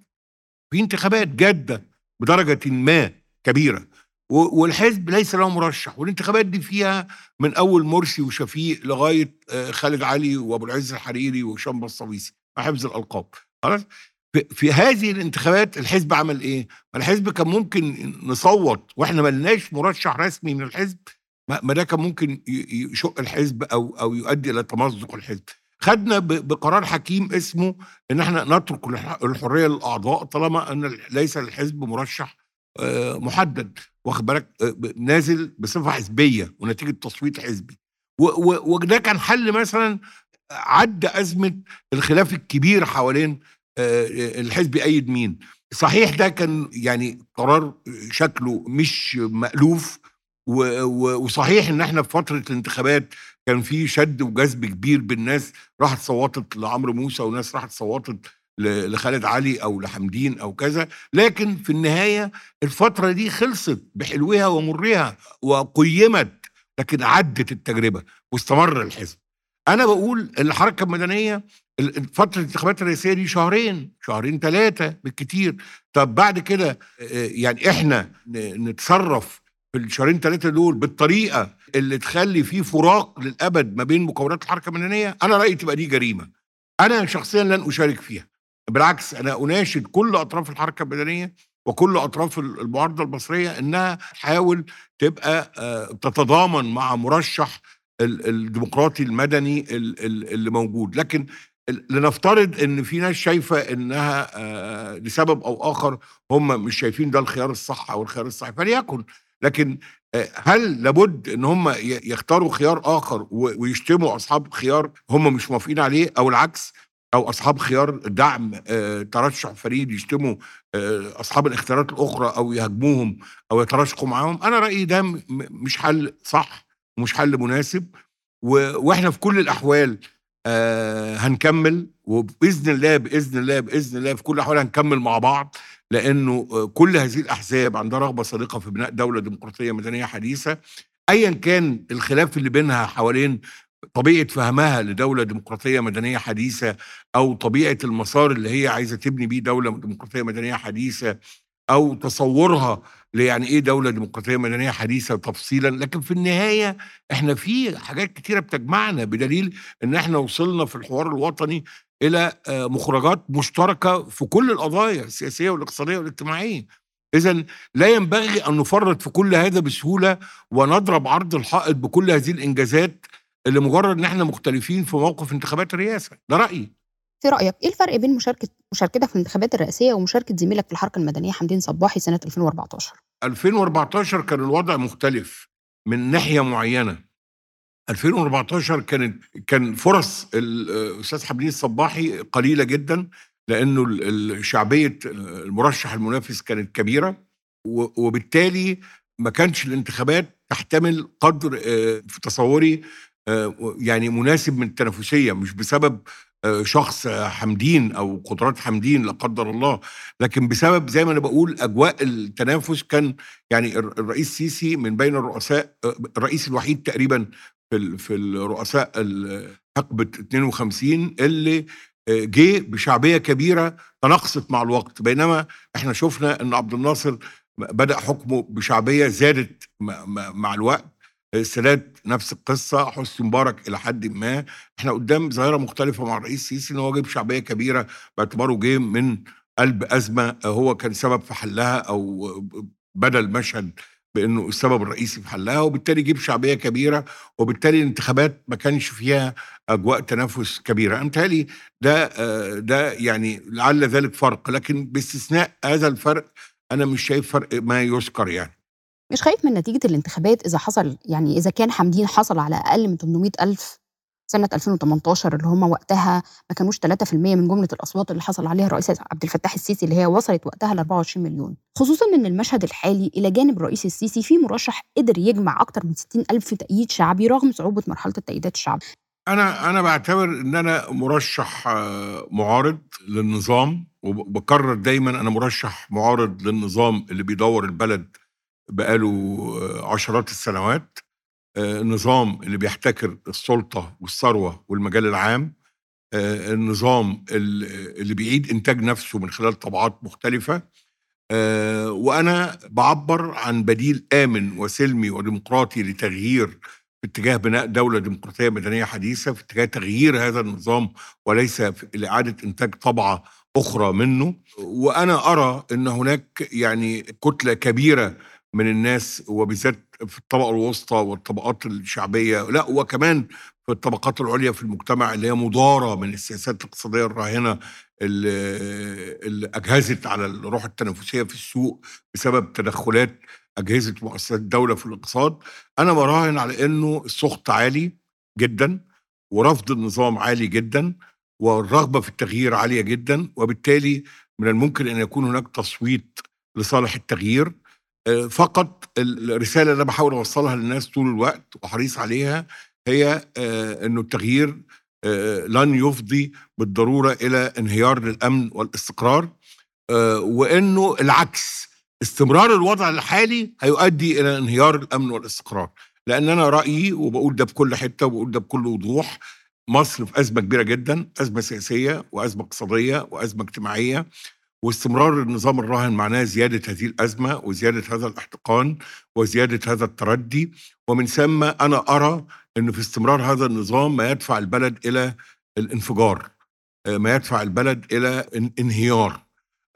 في انتخابات جادة بدرجةٍ ما كبيرة، و والحزب ليس له مرشح، والانتخابات دي فيها من أول مرسي وشفيق لغاية آآ خالد علي وأبو العز الحريري وهشام بسطويسي مع حفظ الألقاب، خلاص؟ في هذه الانتخابات الحزب عمل؟ ما الحزب كان ممكن نصوّت وإحنا ما لناش مرشح رسمي من الحزب، ما ده كان ممكن يشق الحزب أو أو يؤدي إلى تمزق الحزب. خدنا بقرار حكيم اسمه إن إحنا نترك الح الحرية للأعضاء طالما ال ليس للحزب مرشح آآ محدد، واخد بالك؟ ب نازل بصفة حزبية ونتيجة تصويت حزبي، وده كان حل مثلًا عدّى أزمة الخلاف الكبير حوالين آآ الحزب يأيّد مين، صحيح ده كان يعني قرار شكله مش مألوف وصحيح إن إحنا في فترة الانتخابات كان في شد وجذب كبير بين ناس راحت صوّتت لعمرو موسى وناس راحت صوّتت لخالد علي أو لحمدين أو كذا، لكن في النهاية الفترة دي خلصت بحلوها ومرّها وقُيّمت، لكن عدّت التجربة واستمر الحزب. أنا باقول الحركة المدنية ال ال فترة الانتخابات الرئاسية دي شهرين، شهرين 3 بالكتير، طب بعد كده يعني إحنا ن نتصرّف في الشهرين 3 دول بالطريقة اللي تخلّي في فراق للأبد ما بين مكونات الحركة المدنية، أنا رأيي تبقى دي جريمة. أنا شخصيًا لن أشارك فيها، بالعكس أنا أناشد كل أطراف الحركة المدنية وكل أطراف المعارضة المصريه إنها تحاول تبقى آه، تتضامن مع مرشح الديمقراطي المدني اللي موجود. لكن لنفترض إن في ناس شايفة إنها آه، لسبب أو آخر هم مش شايفين ده الخيار الصح أو الخيار الصحيح فليكن. لكن آه، هل لابد إن هم يختاروا خيار آخر ويشتموا أصحاب خيار هم مش موافقين عليه أو العكس؟ أو أصحاب خيار دعم آه، ترشح فريد يشتموا أصحاب الاختيارات الأخرى أو يهاجموهم أو يتراشقوا معاهم أنا رأيي ده مش حل صح ومش حل مناسب. وإحنا في كل الأحوال آه هنكمل وبإذن الله بإذن الله بإذن الله في كل الأحوال هنكمل مع بعض لأنه آه، كل هذه الأحزاب عندها رغبة صادقه في بناء دولة ديمقراطية مدنية حديثة. ايا كان الخلاف اللي بينها حوالين طبيعة فهمها لدولة ديمقراطية مدنية حديثة أو طبيعة المسار اللي هي عايزة تبني بيه دولة ديمقراطية مدنية حديثة أو تصورها ليعني إيه دولة ديمقراطية مدنية حديثة تفصيلا. لكن في النهاية إحنا في حاجات كتيرة بتجمعنا بدليل إن إحنا وصلنا في الحوار الوطني إلى آه، مخرجات مشتركة في كل القضايا السياسية والاقتصادية والاجتماعية. اذا لا ينبغي أن نفرط في كل هذا بسهولة ونضرب عرض الحائط بكل هذه الإنجازات لمجرد إن إحنا مختلفين في موقف انتخابات الرئاسة. ده رأيي. في رأيك إيه الفرق بين مشاركة مشاركتك في الانتخابات الرئاسية ومشاركة زميلك في الحركة المدنية حمدين صباحي سنة 2014 2014 كان الوضع مختلف من ناحية معينة. 2014 كانت كان فرص الأستاذ حمدين الصباحي قليلة جدا لأنه شعبية المرشح المنافس كانت كبيرة وبالتالي ما كانش الانتخابات تحتمل قدر آه، في تصوري يعني مناسب من التنافسيه مش بسبب آه، شخص حمدين أو قدرات حمدين لا قدر الله لكن بسبب زي ما أنا بقول أجواء التنافس كان يعني الرئيس السيسي من بين الرؤساء آه، الرئيس الوحيد تقريبا في في الرؤساء حقبة 52 اللي آه، جه بشعبية كبيرة تناقصت مع الوقت. بينما إحنا شفنا إن عبد الناصر بدأ حكمه بشعبية زادت مع الوقت. السادات نفس القصة حسني مبارك إلى حد ما. إحنا قدام ظاهرة مختلفة مع الرئيس السيسي إن هو جايب شعبية كبيرة باعتباره جه من قلب أزمة هو كان سبب في حلها أو بدا المشهد بإنه السبب الرئيسي في حلها وبالتالي جيب شعبية كبيرة وبالتالي الانتخابات ما كانش فيها أجواء تنافس كبيرة. امثالي ده ده يعني لعل ذلك فرق لكن باستثناء هذا الفرق أنا مش شايف فرق ما يذكر يعني. مش خايف من نتيجة الانتخابات إذا حصل يعني إذا كان حمدين حصل على أقل من 800 ألف سنة 2018 اللي هم وقتها ما كانوش 3% من جملة الأصوات اللي حصل عليها الرئيس عبد الفتاح السيسي اللي هي وصلت وقتها ل 24 مليون. خصوصا إن المشهد الحالي إلى جانب الرئيس السيسي في مرشح قدر يجمع أكتر من 60 ألف تأييد شعبي رغم صعوبة مرحلة التأييدات الشعب أنا أنا بعتبر إن أنا مرشح آه، معارض للنظام وبكرر دايما أنا مرشح معارض للنظام اللي بيدور البلد بقاله عشرات السنوات النظام اللي بيحتكر السلطة والثروة والمجال العام النظام اللي بيعيد إنتاج نفسه من خلال طبعات مختلفة وأنا بعبر عن بديل آمن وسلمي وديمقراطي لتغيير في اتجاه بناء دولة ديمقراطية مدنية حديثة في اتجاه تغيير هذا النظام وليس لإعادة إنتاج طبعة أخرى منه. وأنا أرى أن هناك يعني كتلة كبيرة من الناس وبالذات في الطبقة الوسطى والطبقات الشعبية لا وكمان في الطبقات العليا في المجتمع اللي هي مضاره من السياسات الاقتصادية الراهنة اللي, أجهزت على الروح التنافسية في السوق بسبب تدخلات أجهزة مؤسسات الدولة في الاقتصاد. أنا براهن على إنه السخط عالي جدا ورفض النظام عالي جدا والرغبة في التغيير عالية جدا وبالتالي من الممكن أن يكون هناك تصويت لصالح التغيير. فقط الرسالة اللي أنا بحاول أوصلها للناس طول الوقت وحريص عليها هي آه، إنه التغيير آه، لن يفضي بالضرورة إلى انهيار للأمن والاستقرار وإنه العكس استمرار الوضع الحالي هيؤدي إلى انهيار الأمن والاستقرار. لأن أنا رأيي وبقول ده بكل حتة وبقول ده بكل وضوح مصر في أزمة كبيرة جدا أزمة سياسية وأزمة اقتصادية وأزمة اجتماعية واستمرار النظام الراهن معناه زيادة هذه الأزمة وزيادة هذا الاحتقان وزيادة هذا التردي ومن ثم أنا أرى أنه في استمرار هذا النظام ما يدفع البلد إلى الانفجار ما يدفع البلد إلى انهيار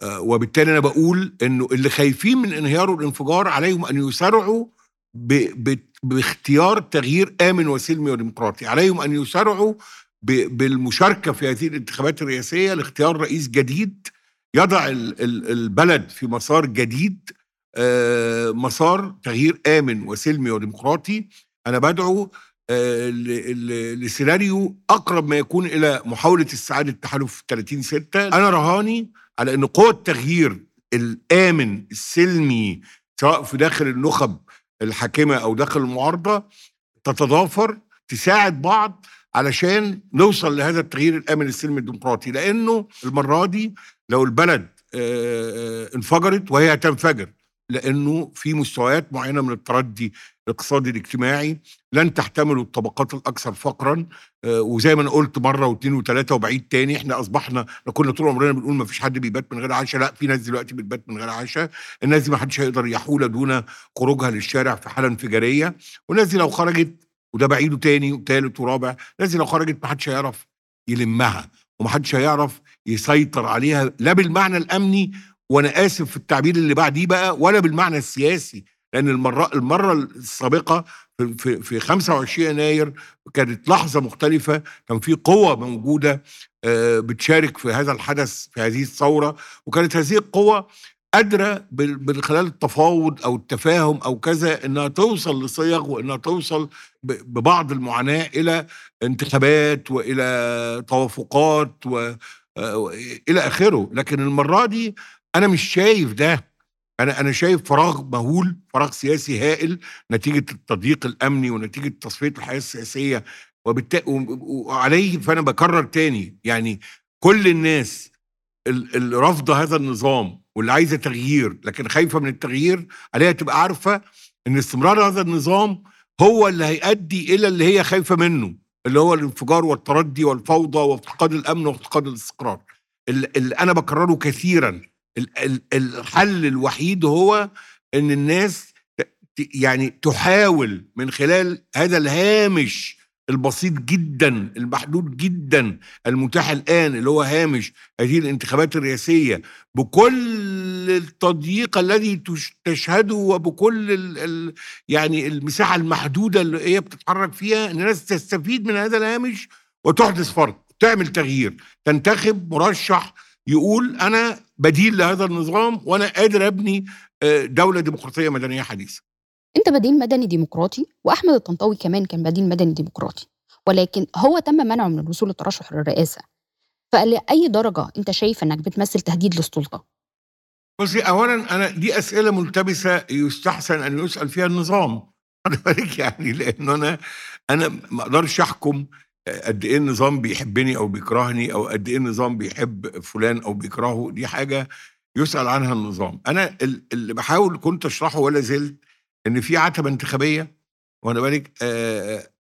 آه، وبالتالي أنا بقول إنه اللي خايفين من انهيار والانفجار عليهم أن يسارعوا. باختيار تغيير آمن وسلمي وديمقراطي عليهم أن يسارعوا ب... بالمشاركة في هذه الانتخابات الرئاسية لاختيار رئيس جديد يضع ال... ال... البلد في مسار جديد آه، مسار تغيير آمن وسلمي وديمقراطي. أنا بدعو آه، لسيناريو أقرب ما يكون إلى محاولة استعادة التحالف 30 6 أنا رهاني على إن قوة التغيير الآمن السلمي سواء في داخل النخب الحاكمة أو داخل المعارضة تتضافر تساعد بعض علشان نوصل لهذا التغيير الآمن السلمي الديمقراطي. لأنه المرة دي لو البلد آه، انفجرت وهي هتنفجر لأنه في مستويات معينة من التردي الاقتصادي الاجتماعي لن تحتمله الطبقات الأكثر فقرا. آه، وزي ما أنا قلت مرة واثنين وثلاثة وبعيد تاني إحنا أصبحنا كنا طول عمرنا بنقول ما فيش حد بيبات من غير عشاء. لا في ناس دلوقتي بتبات من غير عشاء. الناس دي ما حدش هيقدر يحول دون خروجها للشارع في حالة انفجارية. والناس دي لو خرجت وده بعيده تاني وثالث ورابع دي لو خرجت ما حدش هيعرف يلمها وما حدش هيعرف يسيطر عليها لا بالمعنى الأمني وأنا آسف في التعبير اللي بعديه بقى ولا بالمعنى السياسي لأن المرة المرة السابقة في في 25 يناير كانت لحظة مختلفة كان في قوة موجودة آه، بتشارك في هذا الحدث في هذه الثورة وكانت هذه القوة قادرة من خلال التفاوض أو التفاهم أو كذا إنها توصل لصيغ وإنها توصل ببعض المعاناة إلى انتخابات وإلى توافقات آه، آخره. لكن المرة دي أنا مش شايف ده. أنا أنا شايف فراغ مهول فراغ سياسي هائل نتيجة التضييق الأمني ونتيجة تصفية الحياة السياسية وبالتالي وعليه فأنا بكرر تاني. يعني كل الناس اللي رافضة هذا النظام واللي عايزة تغيير لكن خايفة من التغيير عليها تبقى عارفة إن استمرار هذا النظام هو اللي هيؤدي إلى اللي هي خايفة منه اللي هو الانفجار والتردي والفوضى وافتقاد الأمن وافتقاد الاستقرار. اللي أنا بكرره كثيرا. الحل الوحيد هو إن الناس يعني تحاول من خلال هذا الهامش البسيط جدا المحدود جدا المتاح الآن اللي هو هامش هذه الانتخابات الرئاسية بكل التضييق الذي تشهده وبكل ال ال يعني المساحة المحدودة اللي هي بتتحرك فيها إن الناس تستفيد من هذا الهامش وتحدث فرق تعمل تغيير تنتخب مرشح يقول أنا بديل لهذا النظام وأنا قادر أبني آه، دولة ديمقراطية مدنية حديثة. أنت بديل مدني ديمقراطي وأحمد الطنطاوي كمان كان بديل مدني ديمقراطي ولكن هو تم منعه من الوصول للترشح للرئاسة. فلأي درجة أنت شايف إنك بتمثل تهديد للسلطة؟ بصي اولا أنا دي أسئلة ملتبسة يستحسن أن يسأل فيها النظام. بالك يعني لأنه أنا أنا ما أقدرش أحكم قد إيه النظام بيحبني أو بيكرهني أو قد إيه النظام بيحب فلان أو بيكرهه دي حاجة يسأل عنها النظام أنا اللي بحاول كنت أشرحه ولا زلت إن في عتبة انتخابية وأنا بالك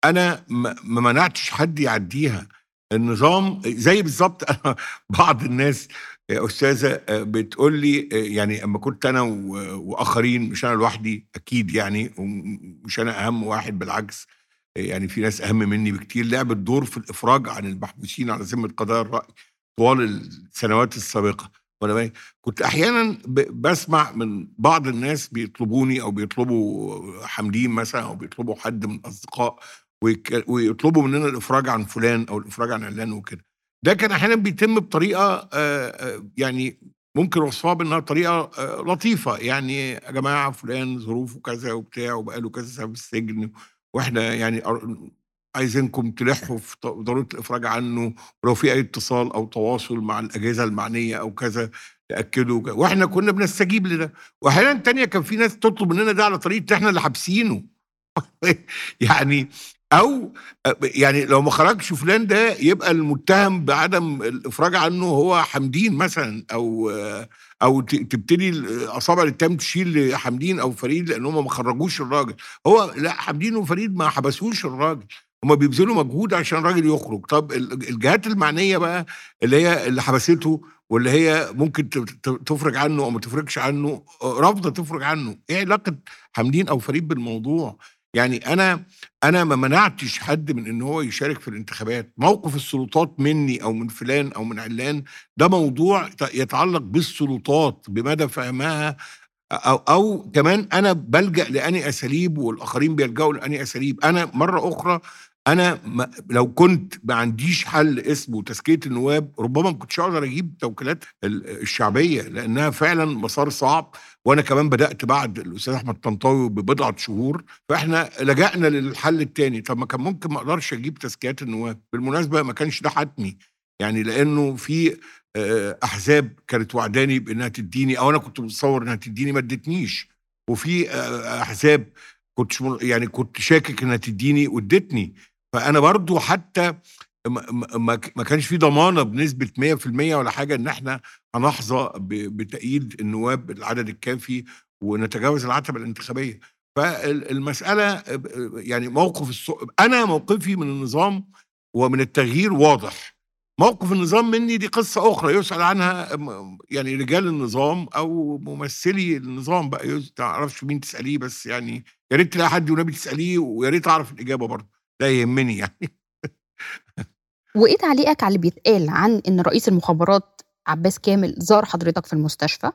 أنا ما منعتش حد يعديها. النظام زي بالظبط بعض الناس يا أستاذة بتقول لي يعني أما كنت أنا وآخرين مش أنا لوحدي أكيد يعني ومش أنا أهم واحد بالعكس يعني في ناس أهم مني بكتير. لعبت دور في الإفراج عن المحبوسين على ذمة قضايا الرأي طوال السنوات السابقة. وأنا كنت أحيانا بسمع من بعض الناس بيطلبوني أو بيطلبوا حمدين مثلا أو بيطلبوا حد من الاصدقاء ويطلبوا مننا الإفراج عن فلان أو الإفراج عن علان وكده. ده كان أحيانا بيتم بطريقة يعني ممكن وصفها بإنها طريقة لطيفة. يعني يا جماعة فلان ظروفه كذا وبتاع وبقاله كذا سنة في السجن وإحنا يعني عايزينكم تلحوا في ضرورة الإفراج عنه ولو في أي اتصال أو تواصل مع الأجهزة المعنية أو كذا تأكدوا وإحنا كنا بنستجيب لده. وأحيانا تانية كان في ناس تطلب مننا ده على طريقة إحنا اللي حابسينه. يعني أو يعني لو ما خرجش فلان ده يبقى المتهم بعدم الإفراج عنه هو حمدين مثلا أو أو تبتدي اصابع الاتهام تشيل حمدين أو فريد لأن هم ما خرجوش الراجل. هو لأ حمدين وفريد ما حبسوش الراجل. هم بيبذلوا مجهود عشان الراجل يخرج. طب الجهات المعنية بقى اللي هي اللي حبسته واللي هي ممكن تفرج عنه أو ما تفرجش عنه رافضة تفرج عنه. إيه علاقة حمدين أو فريد بالموضوع؟ يعني أنا أنا ما منعتش حد من إن هو يشارك في الانتخابات، موقف السلطات منّي أو من فلان أو من عِلّان ده موضوع يتعلّق بالسلطات بمدى فهمها أو أو كمان أنا بالجأ لأنهي أساليب والآخرين بيلجأوا لأنهي أساليب، أنا مرّة أخرى أنا ما لو كنت ما عنديش حل اسمه تزكية النواب، ربما ما كنتش هاقدر أجيب توكيلات ال الشعبية، لأنها فعلًا مسار صعب، وأنا كمان بدأت بعد الأستاذ أحمد طنطاوي ببضعة شهور، فإحنا لجأنا للحل التاني، طب ما كان ممكن ما أقدرش أجيب تزكيات النواب، بالمناسبة ما كانش ده حتمي، يعني لأنه في آآ أحزاب كانت واعداني بإنها تدّيني أو أنا كنت متصوّر إنها تدّيني ما ادّتنيش، وفي آآ م يعني كنت شاكك إنها تدّيني وادّتني، فأنا برضه حتى ما كانش في ضمانة بنسبة 100% ولا حاجة إن إحنا هنحظى بتأييد النواب بالعدد الكافي ونتجاوز العتبة الانتخابية، فال المسألة ب يعني موقف الس أنا موقفي من النظام ومن التغيير واضح، موقف النظام منّي دي قصة أخرى يُسأل عنها يعني رجال النظام أو ممثلي النظام بقى ما أعرفش مين تسأليه بس يعني يا ريت تلاقي حد والنبي تسأليه ويا ريت أعرف الإجابة برضه، ده يهمني يعني. وإيه تعليقك على اللي بيتقال عن إن رئيس المخابرات عباس كامل زار حضرتك في المستشفى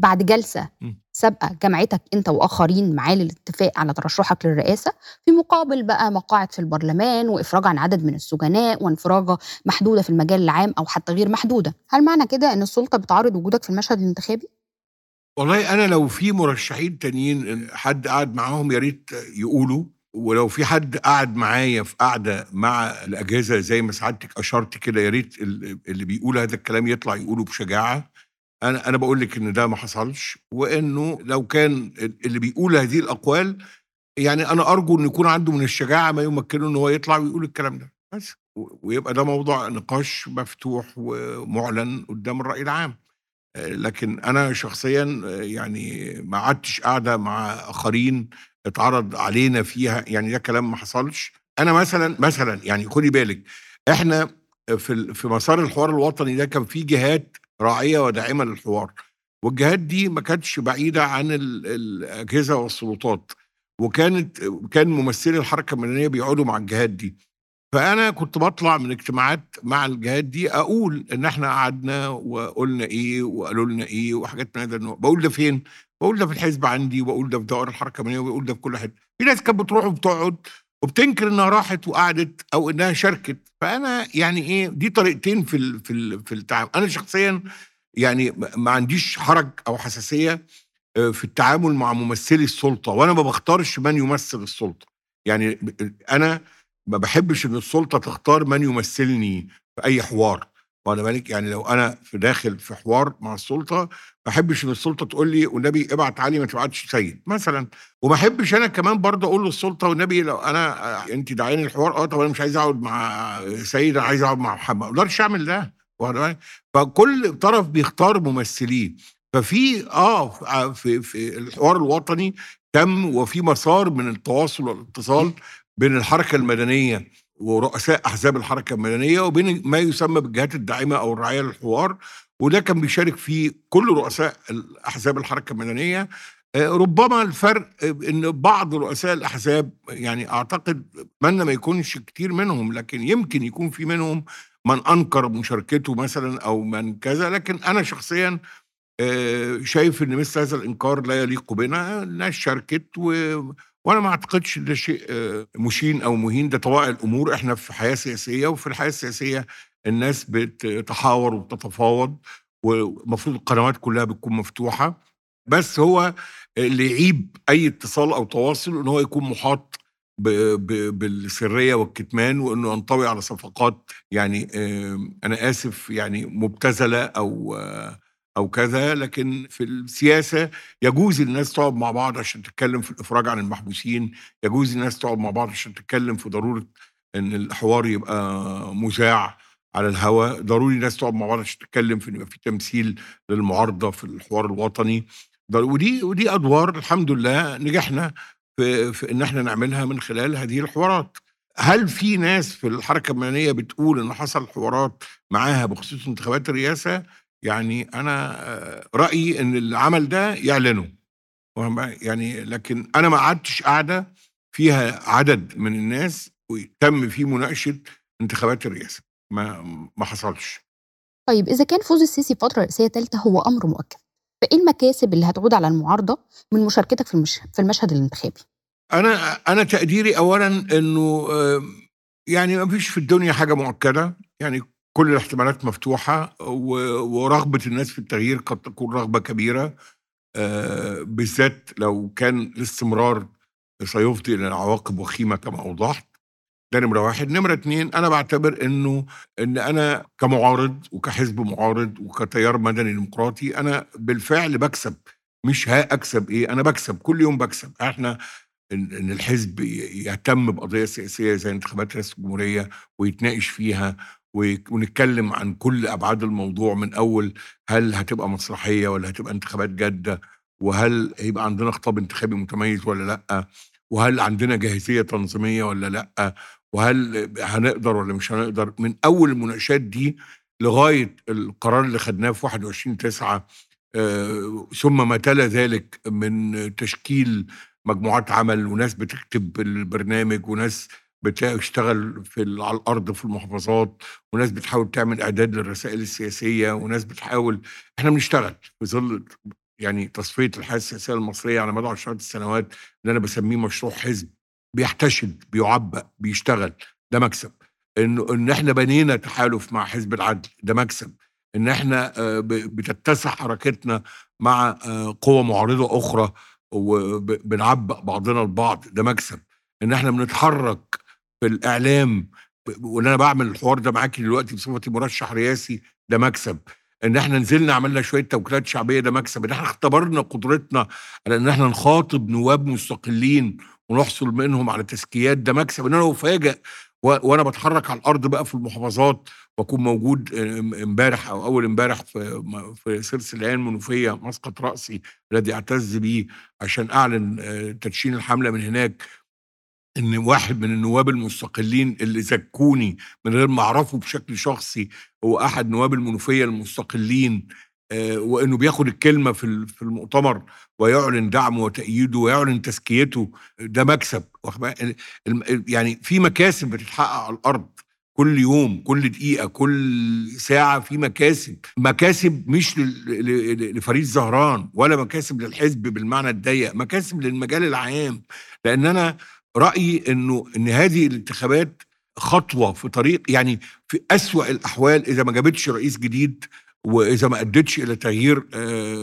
بعد جلسة إمم. سابقة جمعتك أنت وآخرين معاه للاتفاق على ترشحك للرئاسة، في مقابل بقى مقاعد في البرلمان وإفراج عن عدد من السجناء وانفراجة محدودة في المجال العام أو حتى غير محدودة، هل معنى كده إن السلطة بتعارض وجودك في المشهد الانتخابي؟ والله أنا لو في مرشحين تانيين حد قعد معاهم يا ريت يقولوا، ولو في حد قعد معايا في قعدة مع الأجهزة زي ما سعادتِك أشرتِ كده يا ريت ال اللي بيقول هذا الكلام يطلع يقوله بشجاعة، أنا أنا باقول لِك إن ده ما حصلش، وإنه لو كان ال اللي بيقول هذه الأقوال يعني أنا أرجو إنه يكون عنده من الشجاعة ما يمكنه إن هو يطلع ويقول الكلام ده، بس ويبقى ده موضوع نقاش مفتوح ومُعلن قدّام الرأي العام. آآ لكن أنا شخصيًا يعني ما قعدتش قعدة مع آخرين اتعرض علينا فيها يعني ده كلام ما حصلش. أنا مثلًا مثلًا يعني خدي بالِك إحنا في في مسار الحوار الوطني ده كان في جهات راعية وداعمة للحوار، والجهات دي ما كانتش بعيدة عن ال الأجهزة والسلطات، وكانت كان ممثلي الحركة المدنية بيقعدوا مع الجهات دي. فأنا كنت باطلع من اجتماعات مع الجهات دي أقول إن إحنا قعدنا وقُلنا إيه وقالوا لنا إيه وحاجات من هذا النوع، باقول ده فين؟ باقول ده في الحزب عندي وباقول ده في دوائر الحركة المدنية وباقول ده في كل حتة. في ناس كانت بتروح وبتقعد وبتنكر إنها راحت وقعدت أو إنها شاركت، فأنا يعني إيه دي طريقتين في ال في ال في التعامل. أنا شخصيًا يعني ما عنديش حرج أو حساسية آآ في التعامل مع ممثلي السلطة، وأنا ما باختارش من يمثل السلطة. يعني ب أنا ما باحبش إن السلطة تختار من يمثلني في أي حوار، واخدة بالِك؟ يعني لو أنا في داخل في حوار مع السلطة، ما أحبش إن السلطة تقول لي والنبي ابعت علي ما تبعتش سيد مثلًا، وما أحبش أنا كمان برضه أقول للسلطة والنبي لو أنا أنتِ داعياني الحوار آه، طب أنا مش عايز أقعد مع سيد أنا عايز أقعد مع محمد، ما أقدرش أعمل ده،؟ فكل طرف بيختار ممثليه، ففي آه في في الحوار الوطني تم وفي مسار من التواصل والاتصال بين الحركة المدنية ورؤساء أحزاب الحركة المدنية وبين ما يسمى بالجهات الداعمة أو الراعية للحوار، وده كان بيشارك فيه كل رؤساء أحزاب الحركة المدنية. آآ ربما الفرق إن بعض رؤساء الأحزاب يعني أعتقد أتمنى ما يكونش كتير منهم، لكن يمكن يكون في منهم من أنكر مشاركته مثلًا أو من كذا، لكن أنا شخصيًا آآ شايف إن مثل هذا الإنكار لا يليق بنا، الناس شاركت و وأنا ما أعتقدش ده شيء مشين أو مهين، ده طبائع الأمور، إحنا في حياة سياسية وفي الحياة السياسية الناس بتتحاور وبتتفاوض والمفروض القنوات كلها بتكون مفتوحة، بس هو اللي يعيب أي اتصال أو تواصل إن هو يكون مُحاط ب ب بالسرية والكتمان وإنه ينطوي على صفقات يعني أنا آسف يعني مبتذلة أو أو كذا، لكن في السياسة يجوز الناس تقعد مع بعض عشان تتكلم في الإفراج عن المحبوسين، يجوز الناس تقعد مع بعض عشان تتكلم في ضرورة إن الحوار يبقى مُذاع على الهوا، ضروري الناس تقعد مع بعض عشان تتكلم في إن يبقى في تمثيل للمعارضة في الحوار الوطني، ودي ودي أدوار الحمد لله نجحنا في في إن إحنا نعملها من خلال هذه الحوارات. هل في ناس في الحركة المدنية بتقول إن حصل حوارات معاها بخصوص انتخابات الرئاسة؟ يعني أنا رأيي إن اللي عمل ده يعلنه،؟ يعني لكن أنا ما قعدتش قعدة فيها عدد من الناس وتم فيه مناقشة انتخابات الرئاسة ما ما حصلش طيب إذا كان فوز السيسي فترة رئاسية ثالثة هو أمر مؤكد فإيه المكاسب اللي هتعود على المعارضة من مشاركتك في المش... في المشهد الانتخابي؟ أنا أنا تقديري اولا إنه يعني ما فيش في الدنيا حاجة مؤكدة يعني كل الاحتمالات مفتوحة ورغبة الناس في التغيير قد تكون رغبة كبيرة. بالذات لو كان الاستمرار سيفضي إلى عواقب وخيمة كما أوضحت. ده نمرة واحد. نمرة اتنين أنا بعتبر إنه إن أنا كمعارض وكحزب معارض وكتيار مدني ديمقراطي أنا بالفعل بكسب. مش هاكسب إيه أنا بكسب. كل يوم بكسب. إحنا ان الحزب يهتم بقضية سياسية زي انتخابات رئاسه الجمهورية ويتناقش فيها ونتكلم عن كل أبعاد الموضوع من أول هل هتبقى مسرحية ولا هتبقى انتخابات جادة وهل هيبقى عندنا خطاب انتخابي متميز ولا لأ وهل عندنا جاهزية تنظيمية ولا لأ وهل هنقدر ولا مش هنقدر من أول المناقشات دي لغاية القرار اللي خدناه في 21 9 آه ثم ما تلا ذلك من تشكيل مجموعات عمل وناس بتكتب البرنامج وناس بتشتغل في على الأرض في المحافظات وناس بتحاول تعمل إعداد للرسائل السياسية وناس بتحاول إحنا بنشتغل في ظل يعني تصفية الحياة السياسية المصرية على مدى عشرات السنوات اللي أنا بسميه مشروع حزب بيحتشد بيعبأ بيشتغل ده مكسب. انه إن إحنا بنينا تحالف مع حزب العدل ده مكسب. إن إحنا بتتسع حركتنا مع قوى معارضة أخرى وبنعبأ بعضنا البعض ده مكسب. إن إحنا بنتحرك في الاعلام وإن أنا بعمل الحوار ده معاكي دلوقتي بصفتي مرشح رئاسي ده مكسب. إن إحنا نزلنا عملنا شوية توكيلات شعبية ده مكسب. إن إحنا اختبرنا قدرتنا على إن إحنا نخاطب نواب مستقلين ونحصل منهم على تزكيات ده مكسب. إن أنا أفاجئ وأنا بتحرك على الأرض بقى في المحافظات وأكون موجود امبارح أو أول امبارح في في سرس العين منوفيه مسقط رأسي الذي اعتز به عشان أعلن تدشين الحملة من هناك. إن واحد من النواب المستقلين اللي زكوني من غير ما أعرفه بشكل شخصي هو أحد نواب المنوفية المستقلين وإنه بياخد الكلمة في في المؤتمر ويعلن دعمه وتأييده ويعلن تزكيته ده مكسب. يعني في مكاسب بتتحقق على الأرض كل يوم كل دقيقة كل ساعة في مكاسب. مكاسب مش لفريد زهران ولا مكاسب للحزب بالمعنى الضيق مكاسب للمجال العام. لأن أنا رأيي أنه أن هذه الانتخابات خطوة في طريق يعني في أسوأ الأحوال إذا ما جابتش رئيس جديد وإذا ما أدتش إلى تغيير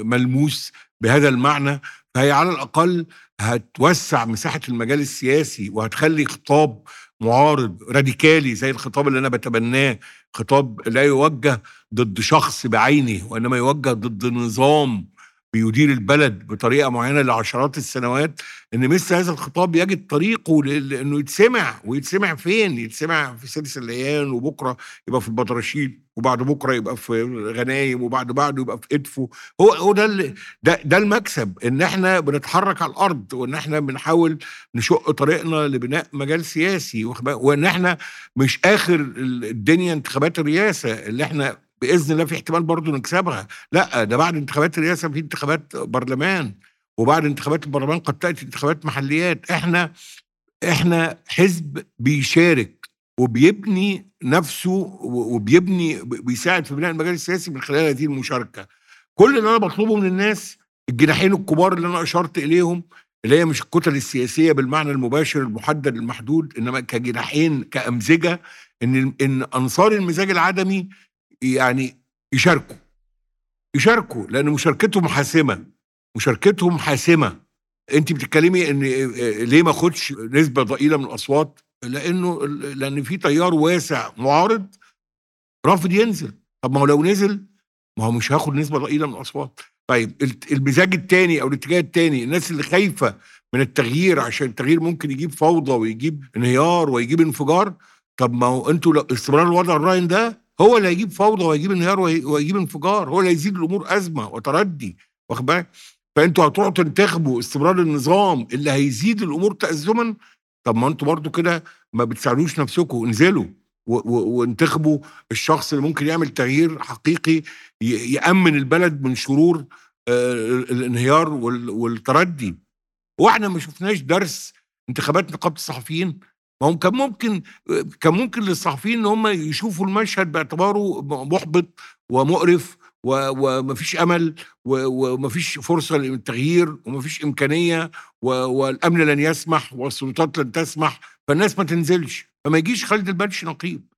ملموس بهذا المعنى فهي على الأقل هتوسع مساحة المجال السياسي وهتخلي خطاب معارض راديكالي زي الخطاب اللي أنا بتبناه خطاب لا يوجه ضد شخص بعينه وإنما يوجه ضد نظام بيدير البلد بطريقة معينة لعشرات السنوات إن مثل هذا الخطاب يجد طريقه لإنه يتسمع ويتسمع فين؟ يتسمع في سلس الليان وبكرة يبقى في البطرشيل وبعد بكرة يبقى في غنايم وبعد بعده يبقى في إدفو هو هو ده ده ده المكسب إن إحنا بنتحرك على الأرض وإن إحنا بنحاول نشق طريقنا لبناء مجال سياسي وإن إحنا مش آخر الدنيا انتخابات الرئاسة اللي إحنا بإذن الله في احتمال برضه نكسبها لا ده بعد انتخابات الرئاسة في انتخابات برلمان وبعد انتخابات البرلمان قد تأتي انتخابات محليات. إحنا إحنا حزب بيشارك وبيبني نفسه وبيبني بيساعد في بناء المجال السياسي من خلال هذه المشاركة. كل اللي أنا بطلبه من الناس الجناحين الكبار اللي أنا أشرت إليهم اللي هي مش الكتل السياسية بالمعنى المباشر المحدد المحدود إنما كجناحين كأمزجة إن إن أنصار المزاج العدمي يعني يشاركوا. يشاركوا لأن مشاركتهم حاسمة. مشاركتهم حاسمة. أنت بتتكلمي إن ليه ما أخدش نسبة ضئيلة من الأصوات؟ لأنه لأن في تيار واسع معارض. رافض ينزل. طب ما هو لو نزل ما هو مش هاخد نسبة ضئيلة من الأصوات. طيب المزاج الثاني أو الاتجاه الثاني الناس اللي خايفة من التغيير عشان التغيير ممكن يجيب فوضى ويجيب انهيار ويجيب انفجار طب ما هو أنتوا استمرار الوضع الراهن ده هو اللي هيجيب فوضى وهيجيب انهيار وهيجيب انفجار هو اللي هيزيد الأمور أزمة وتردي واخد بالك؟ فأنتوا هتروحوا تنتخبوا استمرار النظام اللي هيزيد الأمور تازما؟ طب ما أنتوا برضو كده ما بتساعدوش نفسكم انزلوا وانتخبوا الشخص اللي ممكن يعمل تغيير حقيقي يأمن البلد من شرور الانهيار والتردي. وإحنا ما شفناش درس انتخابات نقابة الصحفيين؟ ما هم كان ممكن كان ممكن للصحفيين إن هم يشوفوا المشهد باعتباره محبط ومقرف ومفيش أمل ومفيش فرصة للتغيير ومفيش إمكانية والأمن لن يسمح والسلطات لن تسمح فالناس ما تنزلش فما يجيش خالد البلش نقيب.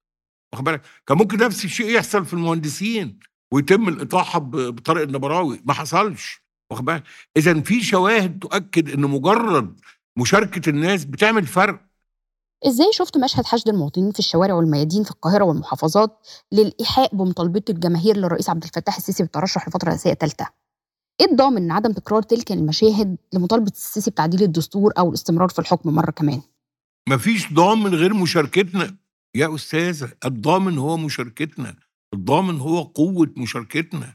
واخد بالك؟ كان ممكن نفس الشيء يحصل في المهندسين ويتم الإطاحة بطارق النبراوي ما حصلش. واخد بالك؟ اذا في شواهد تؤكد إن مجرد مشاركة الناس بتعمل فرق إزاي شفت مشهد حشد المواطنين في الشوارع والميادين في القاهرة والمحافظات للإيحاء بمطالبة الجماهير للرئيس عبد الفتاح السيسي بالترشح لفترة رئاسية ثالثة؟ إيه الضامن عدم تكرار تلك المشاهد لمطالبة السيسي بتعديل الدستور أو الاستمرار في الحكم مرة كمان؟ مفيش ضامن غير مشاركتنا. يا أستاذة الضامن هو مشاركتنا. الضامن هو قوة مشاركتنا.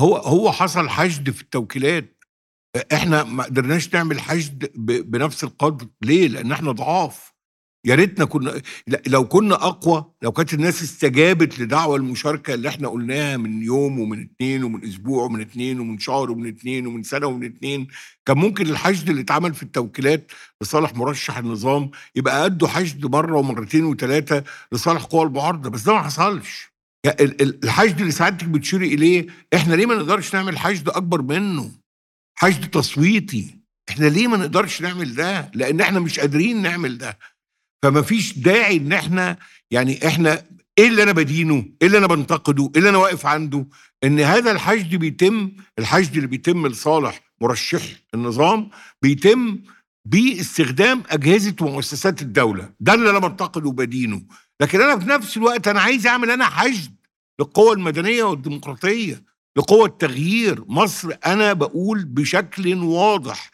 هو هو حصل حشد في التوكيلات. إحنا ما قدرناش نعمل حشد بنفس القدر. ليه؟ لأن إحنا ضعاف. يا ريتنا كنا لو كنا أقوى لو كانت الناس استجابت لدعوة المشاركة اللي إحنا قلناها من يوم ومن اتنين ومن أسبوع ومن اتنين ومن شهر ومن اتنين ومن سنة ومن اتنين كان ممكن الحشد اللي اتعمل في التوكيلات لصالح مرشح النظام يبقى قده حشد مرة ومرتين وثلاثه لصالح قوى المعارضه بس ده ما حصلش. ال- ال- الحشد اللي سعادتك بتشيري إليه إحنا ليه ما نقدرش نعمل حشد أكبر منه؟ حشد تصويتي. إحنا ليه ما نقدرش نعمل ده؟ لأن إحنا مش قادرين نعمل ده. فما فيش داعي إن إحنا يعني إحنا إيه اللي أنا بدينه؟ إيه اللي أنا بنتقده؟ إيه اللي أنا واقف عنده؟ إن هذا الحشد بيتم الحشد اللي بيتم لصالح مرشح النظام بيتم باستخدام أجهزة ومؤسسات الدولة. ده اللي أنا بنتقده وبدينه. لكن أنا في نفس الوقت أنا عايز أعمل أنا حشد للقوى المدنية والديمقراطية لقوى التغيير. مصر أنا بقول بشكل واضح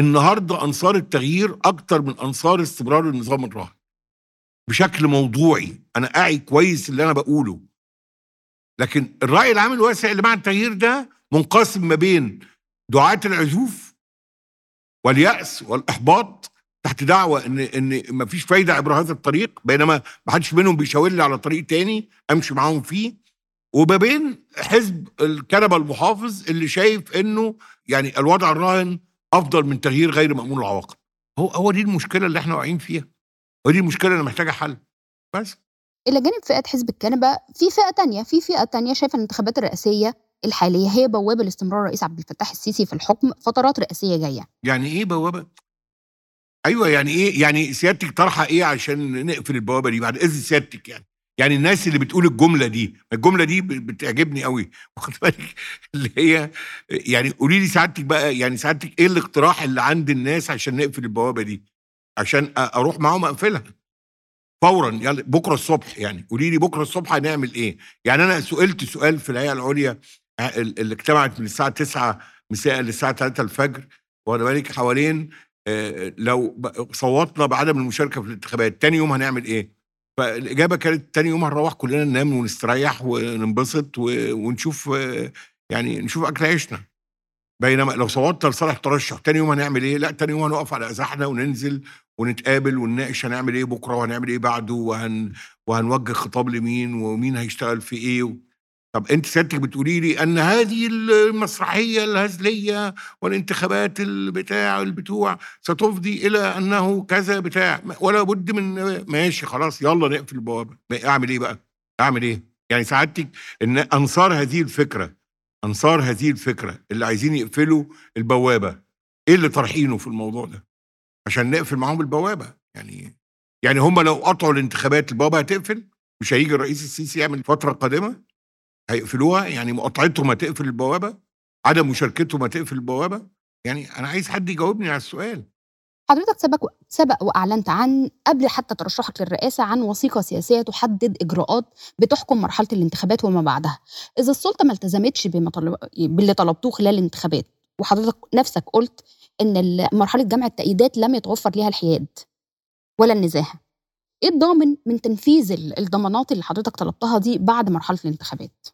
النهارده انصار التغيير أكتر من انصار استمرار النظام الراهن. بشكل موضوعي أنا اعي كويس اللي أنا بقوله. لكن الرأي العام الواسع اللي مع التغيير ده منقسم ما بين دعاة العزوف واليأس والإحباط تحت دعوة إن إن مفيش فايدة عبر هذا الطريق بينما ما حدش منهم بيشاور لي على طريق تاني أمشي معاهم فيه. وما بين حزب الكنبة المحافظ اللي شايف إنه يعني الوضع الراهن أفضل من تغيير غير مأمون العواقب هو هو دي المشكلة اللي إحنا واقعين فيها ودي المشكلة اللي محتاجة حل بس إلى جانب فئة حزب الكنبة في فئة تانية في فئة تانية شايفة إن الانتخابات الرئاسية الحالية هي بوابة لاستمرار الرئيس عبد الفتاح السيسي في الحكم فترات رئاسية جاية يعني إيه بوابة؟ أيوه يعني إيه؟ يعني سيادتك طرحة إيه عشان نقفل البوابة دي بعد إذن سيادتك يعني؟ يعني الناس اللي بتقول الجملة دي، الجملة دي بتعجبني قوي واخد بالك اللي هي يعني قولي لي سعادتك بقى يعني سعادتك إيه الاقتراح اللي عند الناس عشان نقفل البوابة دي؟ عشان أروح معاهم أقفلها فورا يلا بكرة الصبح يعني قولي لي بكرة الصبح هنعمل إيه؟ يعني أنا سئلت سؤال في الهيئه العليا اللي اجتمعت من الساعة 9 مساء للساعة 3 الفجر واخد بالك حوالين لو صوتنا بعدم المشاركة في الانتخابات تاني يوم هنعمل إيه؟ فالإجابة كانت تاني يوم هنروح كلنا ننام ونستريح وننبسط ونشوف يعني نشوف أكل عيشنا بينما لو صوتنا لصالح ترشح تاني يوم هنعمل إيه؟ لا تاني يوم هنقف على أزاحنا وننزل ونتقابل ونناقش هنعمل إيه بكرة وهنعمل إيه بعده وهن وهنوجه خطاب لمين ومين هيشتغل في إيه. طب أنت سيادتك بتقولي لي أن هذه المسرحية الهزلية والانتخابات البتاع البتوع ستفضي إلى أنه كذا بتاع ولا بد من ماشي خلاص يلا نقفل البوابة أعمل إيه بقى؟ أعمل إيه؟ يعني سعادتك إن أنصار هذه الفكرة أنصار هذه الفكرة اللي عايزين يقفلوا البوابة إيه اللي طارحينه في الموضوع ده؟ عشان نقفل معاهم البوابة يعني يعني هم لو قطعوا الانتخابات البوابة هتقفل مش هيجي الرئيس السيسي يعمل الفترة القادمه هيقفلوها؟ يعني مقاطعتهم هتقفل البوابة؟ عدم مشاركتهم هتقفل البوابة؟ يعني أنا عايز حد يجاوبني على السؤال. حضرتك سبق سبق وأعلنت عن قبل حتى ترشحك للرئاسة عن وثيقة سياسية تحدد إجراءات بتحكم مرحلة الانتخابات وما بعدها. إذا السلطة ما التزمتش بما طلب... باللي طلبتوه خلال الانتخابات وحضرتك نفسك قلت إن مرحلة جمع التأييدات لم يتوفر ليها الحياد ولا النزاهة إيه الضامن من تنفيذ ال- الضمانات اللي حضرتك طلبتها دي بعد مرحلة الانتخابات؟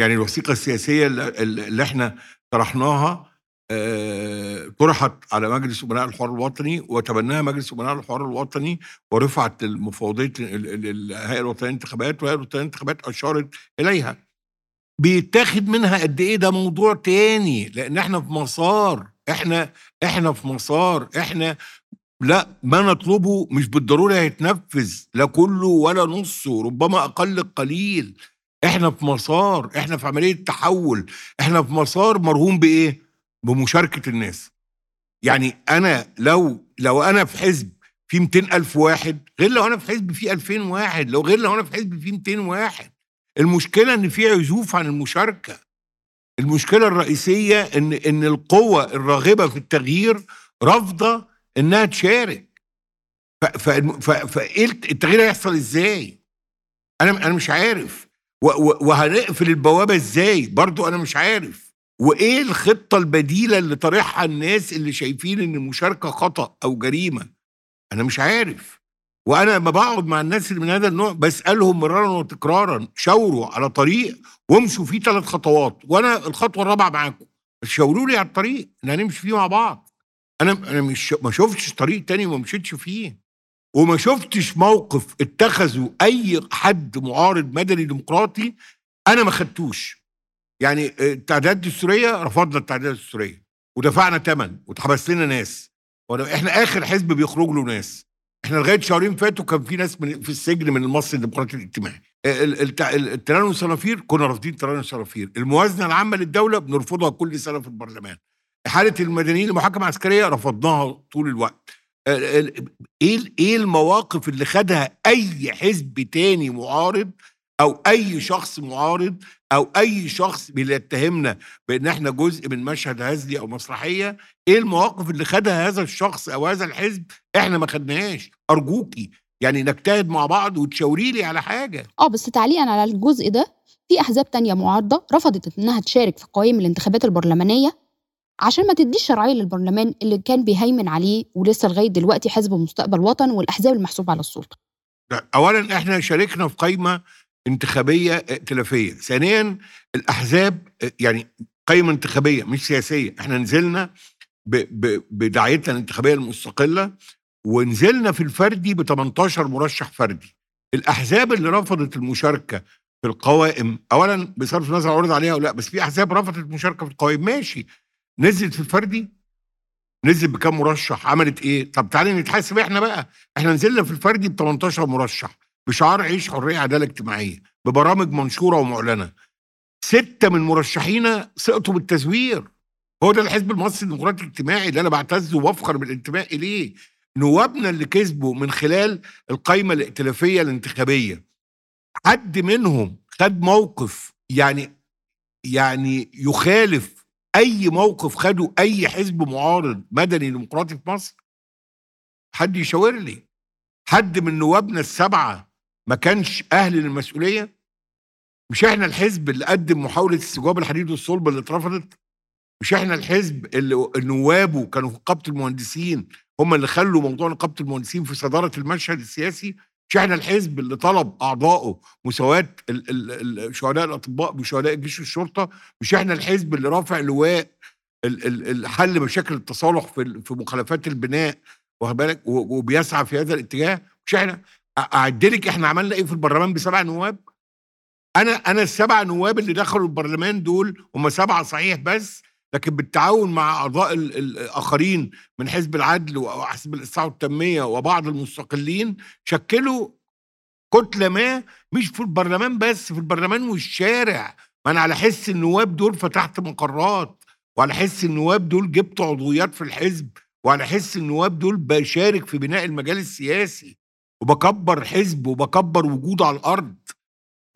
يعني الوثيقة السياسية اللي, إحنا طرحناها آه، طرحت على مجلس امناء الحوار الوطني وتبناها مجلس امناء الحوار الوطني ورفعت للمفوضيه ال- ال- الهيئة الوطنية للانتخابات والهيئه الوطنية للانتخابات أشارت إليها بيتاخد منها قد إيه ده موضوع تاني لأن إحنا في مسار إحنا إحنا في مسار إحنا لأ، ما نطلبه مش بالضرورة هيتنفّذ، لا كُلّه ولا نُصّه، ربما أقل القليل. إحنا في مسار، إحنا في عملية تحوّل، إحنا في مسار مرهون بإيه؟ بمشاركة الناس. يعني أنا لو لو أنا في حزب فيه 200.000 واحد، غير لو أنا في حزب فيه 2000 واحد، لو غير لو أنا في حزب فيه 200 واحد. المشكلة إن في عزوف عن المشاركة. المشكلة الرئيسية إن إن القوى الراغبة في التغيير رافضة إنها تشارك. فإيه الت التغيير هيحصل إزاي؟ أنا أنا مش عارف. وهنقفل البوابة إزاي؟ برضه أنا مش عارف. وإيه الخطة البديلة اللي طارحها الناس اللي شايفين إن المشاركة خطأ أو جريمة؟ أنا مش عارف. وأنا لمّا باقعد مع الناس اللي من هذا النوع باسألهم مرارًا وتكرارًا، شاوروا على طريق وامشوا فيه 3 خطوات، وأنا الخطوة الرابعة معاكم. شاوروا لي على الطريق اللي هنمشي فيه مع بعض. أنا أنا مش ما شُفتش طريق تاني وما مشيتش فيه. وما شُفتش موقف اتخذه أي حد معارض مدني ديمقراطي أنا ما خدتوش. يعني آآ التعديلات الدستورية رفضنا التعديلات الدستورية، ودفعنا تَمَن، واتحبس لنا ناس. وأنا إحنا آخر حزب بيخرج له ناس. إحنا لغاية شهرين فاتوا كان في ناس من في السجن من المصري الديمقراطي الاجتماعي. آآ ال الت التيران والصنافير كنا رافضين التيران والصنافير. الموازنة العامة للدولة بنرفضها كل سنة في البرلمان. إحالة المدنيين لمحاكمة عسكرية رفضناها طول الوقت. آآ ال إيه ال إيه المواقف اللي خدها أي حزب تاني معارض أو أي شخص معارض أو أي شخص بيتهمنا بإن إحنا جزء من مشهد هزلي أو مسرحية، إيه المواقف اللي خدها هذا الشخص أو هذا الحزب إحنا ما خدناهاش؟ أرجوكِ يعني نجتهد مع بعض وتشاوري لي على حاجة. آه، بس تعليقًا على الجزء ده، في أحزاب تانية معارضة رفضت إنها تشارك في قوائم الانتخابات البرلمانية عشان ما تدّيش شرعية للبرلمان اللي كان بيهيمن عليه ولسه لغاية دلوقتي حزب مستقبل وطن والأحزاب المحسوبة على السلطة. لأ، أولًا إحنا شاركنا في قايمة انتخابية ائتلافية. ثانيًا الأحزاب أ يعني قايمة انتخابية مش سياسية. إحنا نزلنا ب ب بدعايتنا الانتخابية المستقلة، ونزلنا في الفردي ب18 مرشح فردي. الأحزاب اللي رفضت المشاركة في القوائم، أولًا بصرف النظر عُرض عليها أو لأ، بس في أحزاب رفضت المشاركة في القوائم ماشي. نزلت في الفردي؟ نزلت بكام مرشح؟ عملت إيه؟ طب تعالي نتحاسب إحنا بقى. إحنا نزلنا في الفردي ب18 مرشح، بشعار عيش، حرية، عدالة اجتماعية، ببرامج منشورة ومُعلنة. 6 من مرشحينا سقطوا بالتزوير. هو ده الحزب المصري الديمقراطي الاجتماعي اللي أنا باعتز وبافخر بالانتماء إليه. نوابنا اللي كسبوا من خلال القايمة الائتلافية الانتخابية، حد منهم خد موقف يعني يعني يخالف أي موقف خده أي حزب معارض مدني ديمقراطي في مصر؟ حد يشاور لي. حد من نوابنا ال7 ما كانش أهل للمسؤولية؟ مش إحنا الحزب اللي قدّم محاولة استجواب الحديد والصلب اللي اترفضت؟ مش إحنا الحزب اللي نوابه كانوا في نقابة المهندسين هم اللي خلّوا موضوع نقابة المهندسين في صدارة المشهد السياسي؟ مش إحنا الحزب اللي طلب ال ال شهداء الأطباء بشهداء الجيش والشرطة؟ مش إحنا الحزب اللي رافع لواء حل مشاكل التصالح في في مخالفات البناء واخد بالك؟ وبيسعى في هذا الاتجاه؟ مش إحنا أ أعد لِك إحنا عملنا إيه في البرلمان ب7 نواب؟ أنا أنا ال7 نواب اللي دخلوا البرلمان دول هم 7 صحيح بس، لكن بالتعاون مع أعضاء ال الآخرين من حزب العدل وحزب الإصلاح والتنمية وبعض المستقلين، شكّلوا كتلة ما مش في البرلمان بس، في البرلمان والشارع. ما أنا على حس النواب دول فتحت مقرات، وعلى حس النواب دول جِبت عضويات في الحزب، وعلى حس النواب دول باشارك في بناء المجال السياسي، وباكبّر حزب وباكبّر وجود على الأرض.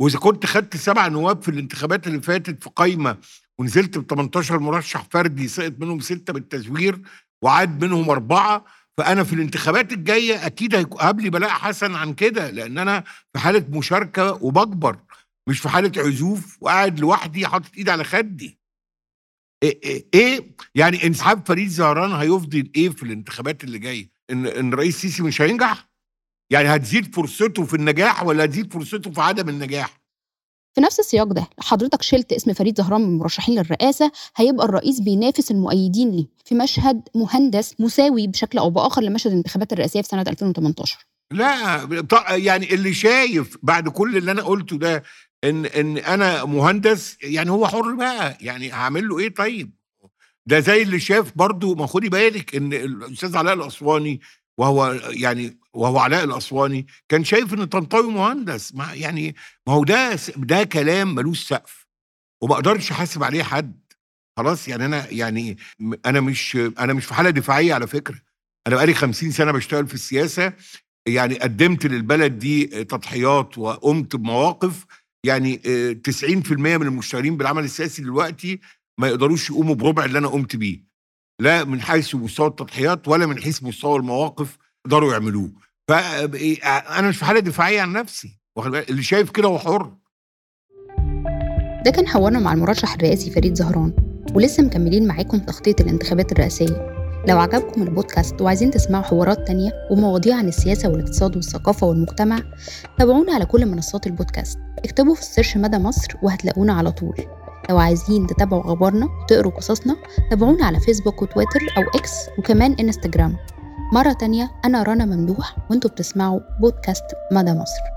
وإذا كنت خدت 7 نواب في الانتخابات اللي فاتت في قايمة ونزلت ب18 مرشح فردي سقط منهم 6 بالتزوير وعاد منهم 4 فأنا في الانتخابات الجاية أكيد هيك هاب لي بلاء حسن عن كده، لإن أنا في حالة مشاركة وباكبر، مش في حالة عزوف وقاعد لوحدي حاطط إيدي على خدي. إ إ إيه يعني انسحاب فريد زهران هيفضي لإيه في الانتخابات اللي جاية؟ إن إن الرئيس السيسي مش هينجح؟ يعني هتزيد فرصته في النجاح والّا هتزيد فرصته في عدم النجاح؟ في نفس السياق ده، حضرتك شِلت اسم فريد زهران من المرشحين للرئاسة، هيبقى الرئيس بينافس المؤيدين ليه في مشهد مُهندس مساوي بشكل أو بآخر لمشهد الانتخابات الرئاسية في سنة 2018. لأ، ط يعني اللي شايف بعد كل اللي أنا قُلته ده إن إن أنا مُهندس، يعني هو حُر بقى، يعني هاعمل له إيه طيب؟ ده زي اللي شاف برضه ما خُدي بالِك إن الأستاذ علاء الأسواني وهو يعني وهو علاء الأسواني كان شايف إن طنطاوي مهندس ما يعني ما هو ده ده كلام ملوش سقف. وما أقدرش أحاسب عليه حد. خلاص يعني أنا يعني أنا مش أنا مش في حالة دفاعية على فكرة. أنا بقالي 50 سنة بشتغل في السياسة. يعني قدمت للبلد دي تضحيات وقمت بمواقف. يعني 90% من المشتغلين بالعمل السياسي دلوقتي ما يقدروش يقوموا بربع اللي أنا قمت بيه. لا من حيث مستوى التضحيات ولا من حيث مستوى المواقف قدروا يعملوه. فانا مش في حالة دفاعية عن نفسي. اللي شايف كده هو حر. ده كان حوارنا مع المرشح الرئاسي فريد زهران. ولسه مكملين معاكم تغطية الانتخابات الرئاسية. لو عجبكم البودكاست وعايزين تسمعوا حوارات تانية ومواضيع عن السياسة والاقتصاد والثقافة والمجتمع تابعونا على كل منصات البودكاست. اكتبوا في ال search مدى مصر وهتلاقونا على طول. لو عايزين تتابعوا أخبارنا وتقروا قصصنا تابعونا على فيسبوك وتويتر أو إكس وكمان إنستجرام مرة تانية أنا رنا ممدوح وأنتوا بتسمعوا بودكاست مدى مصر.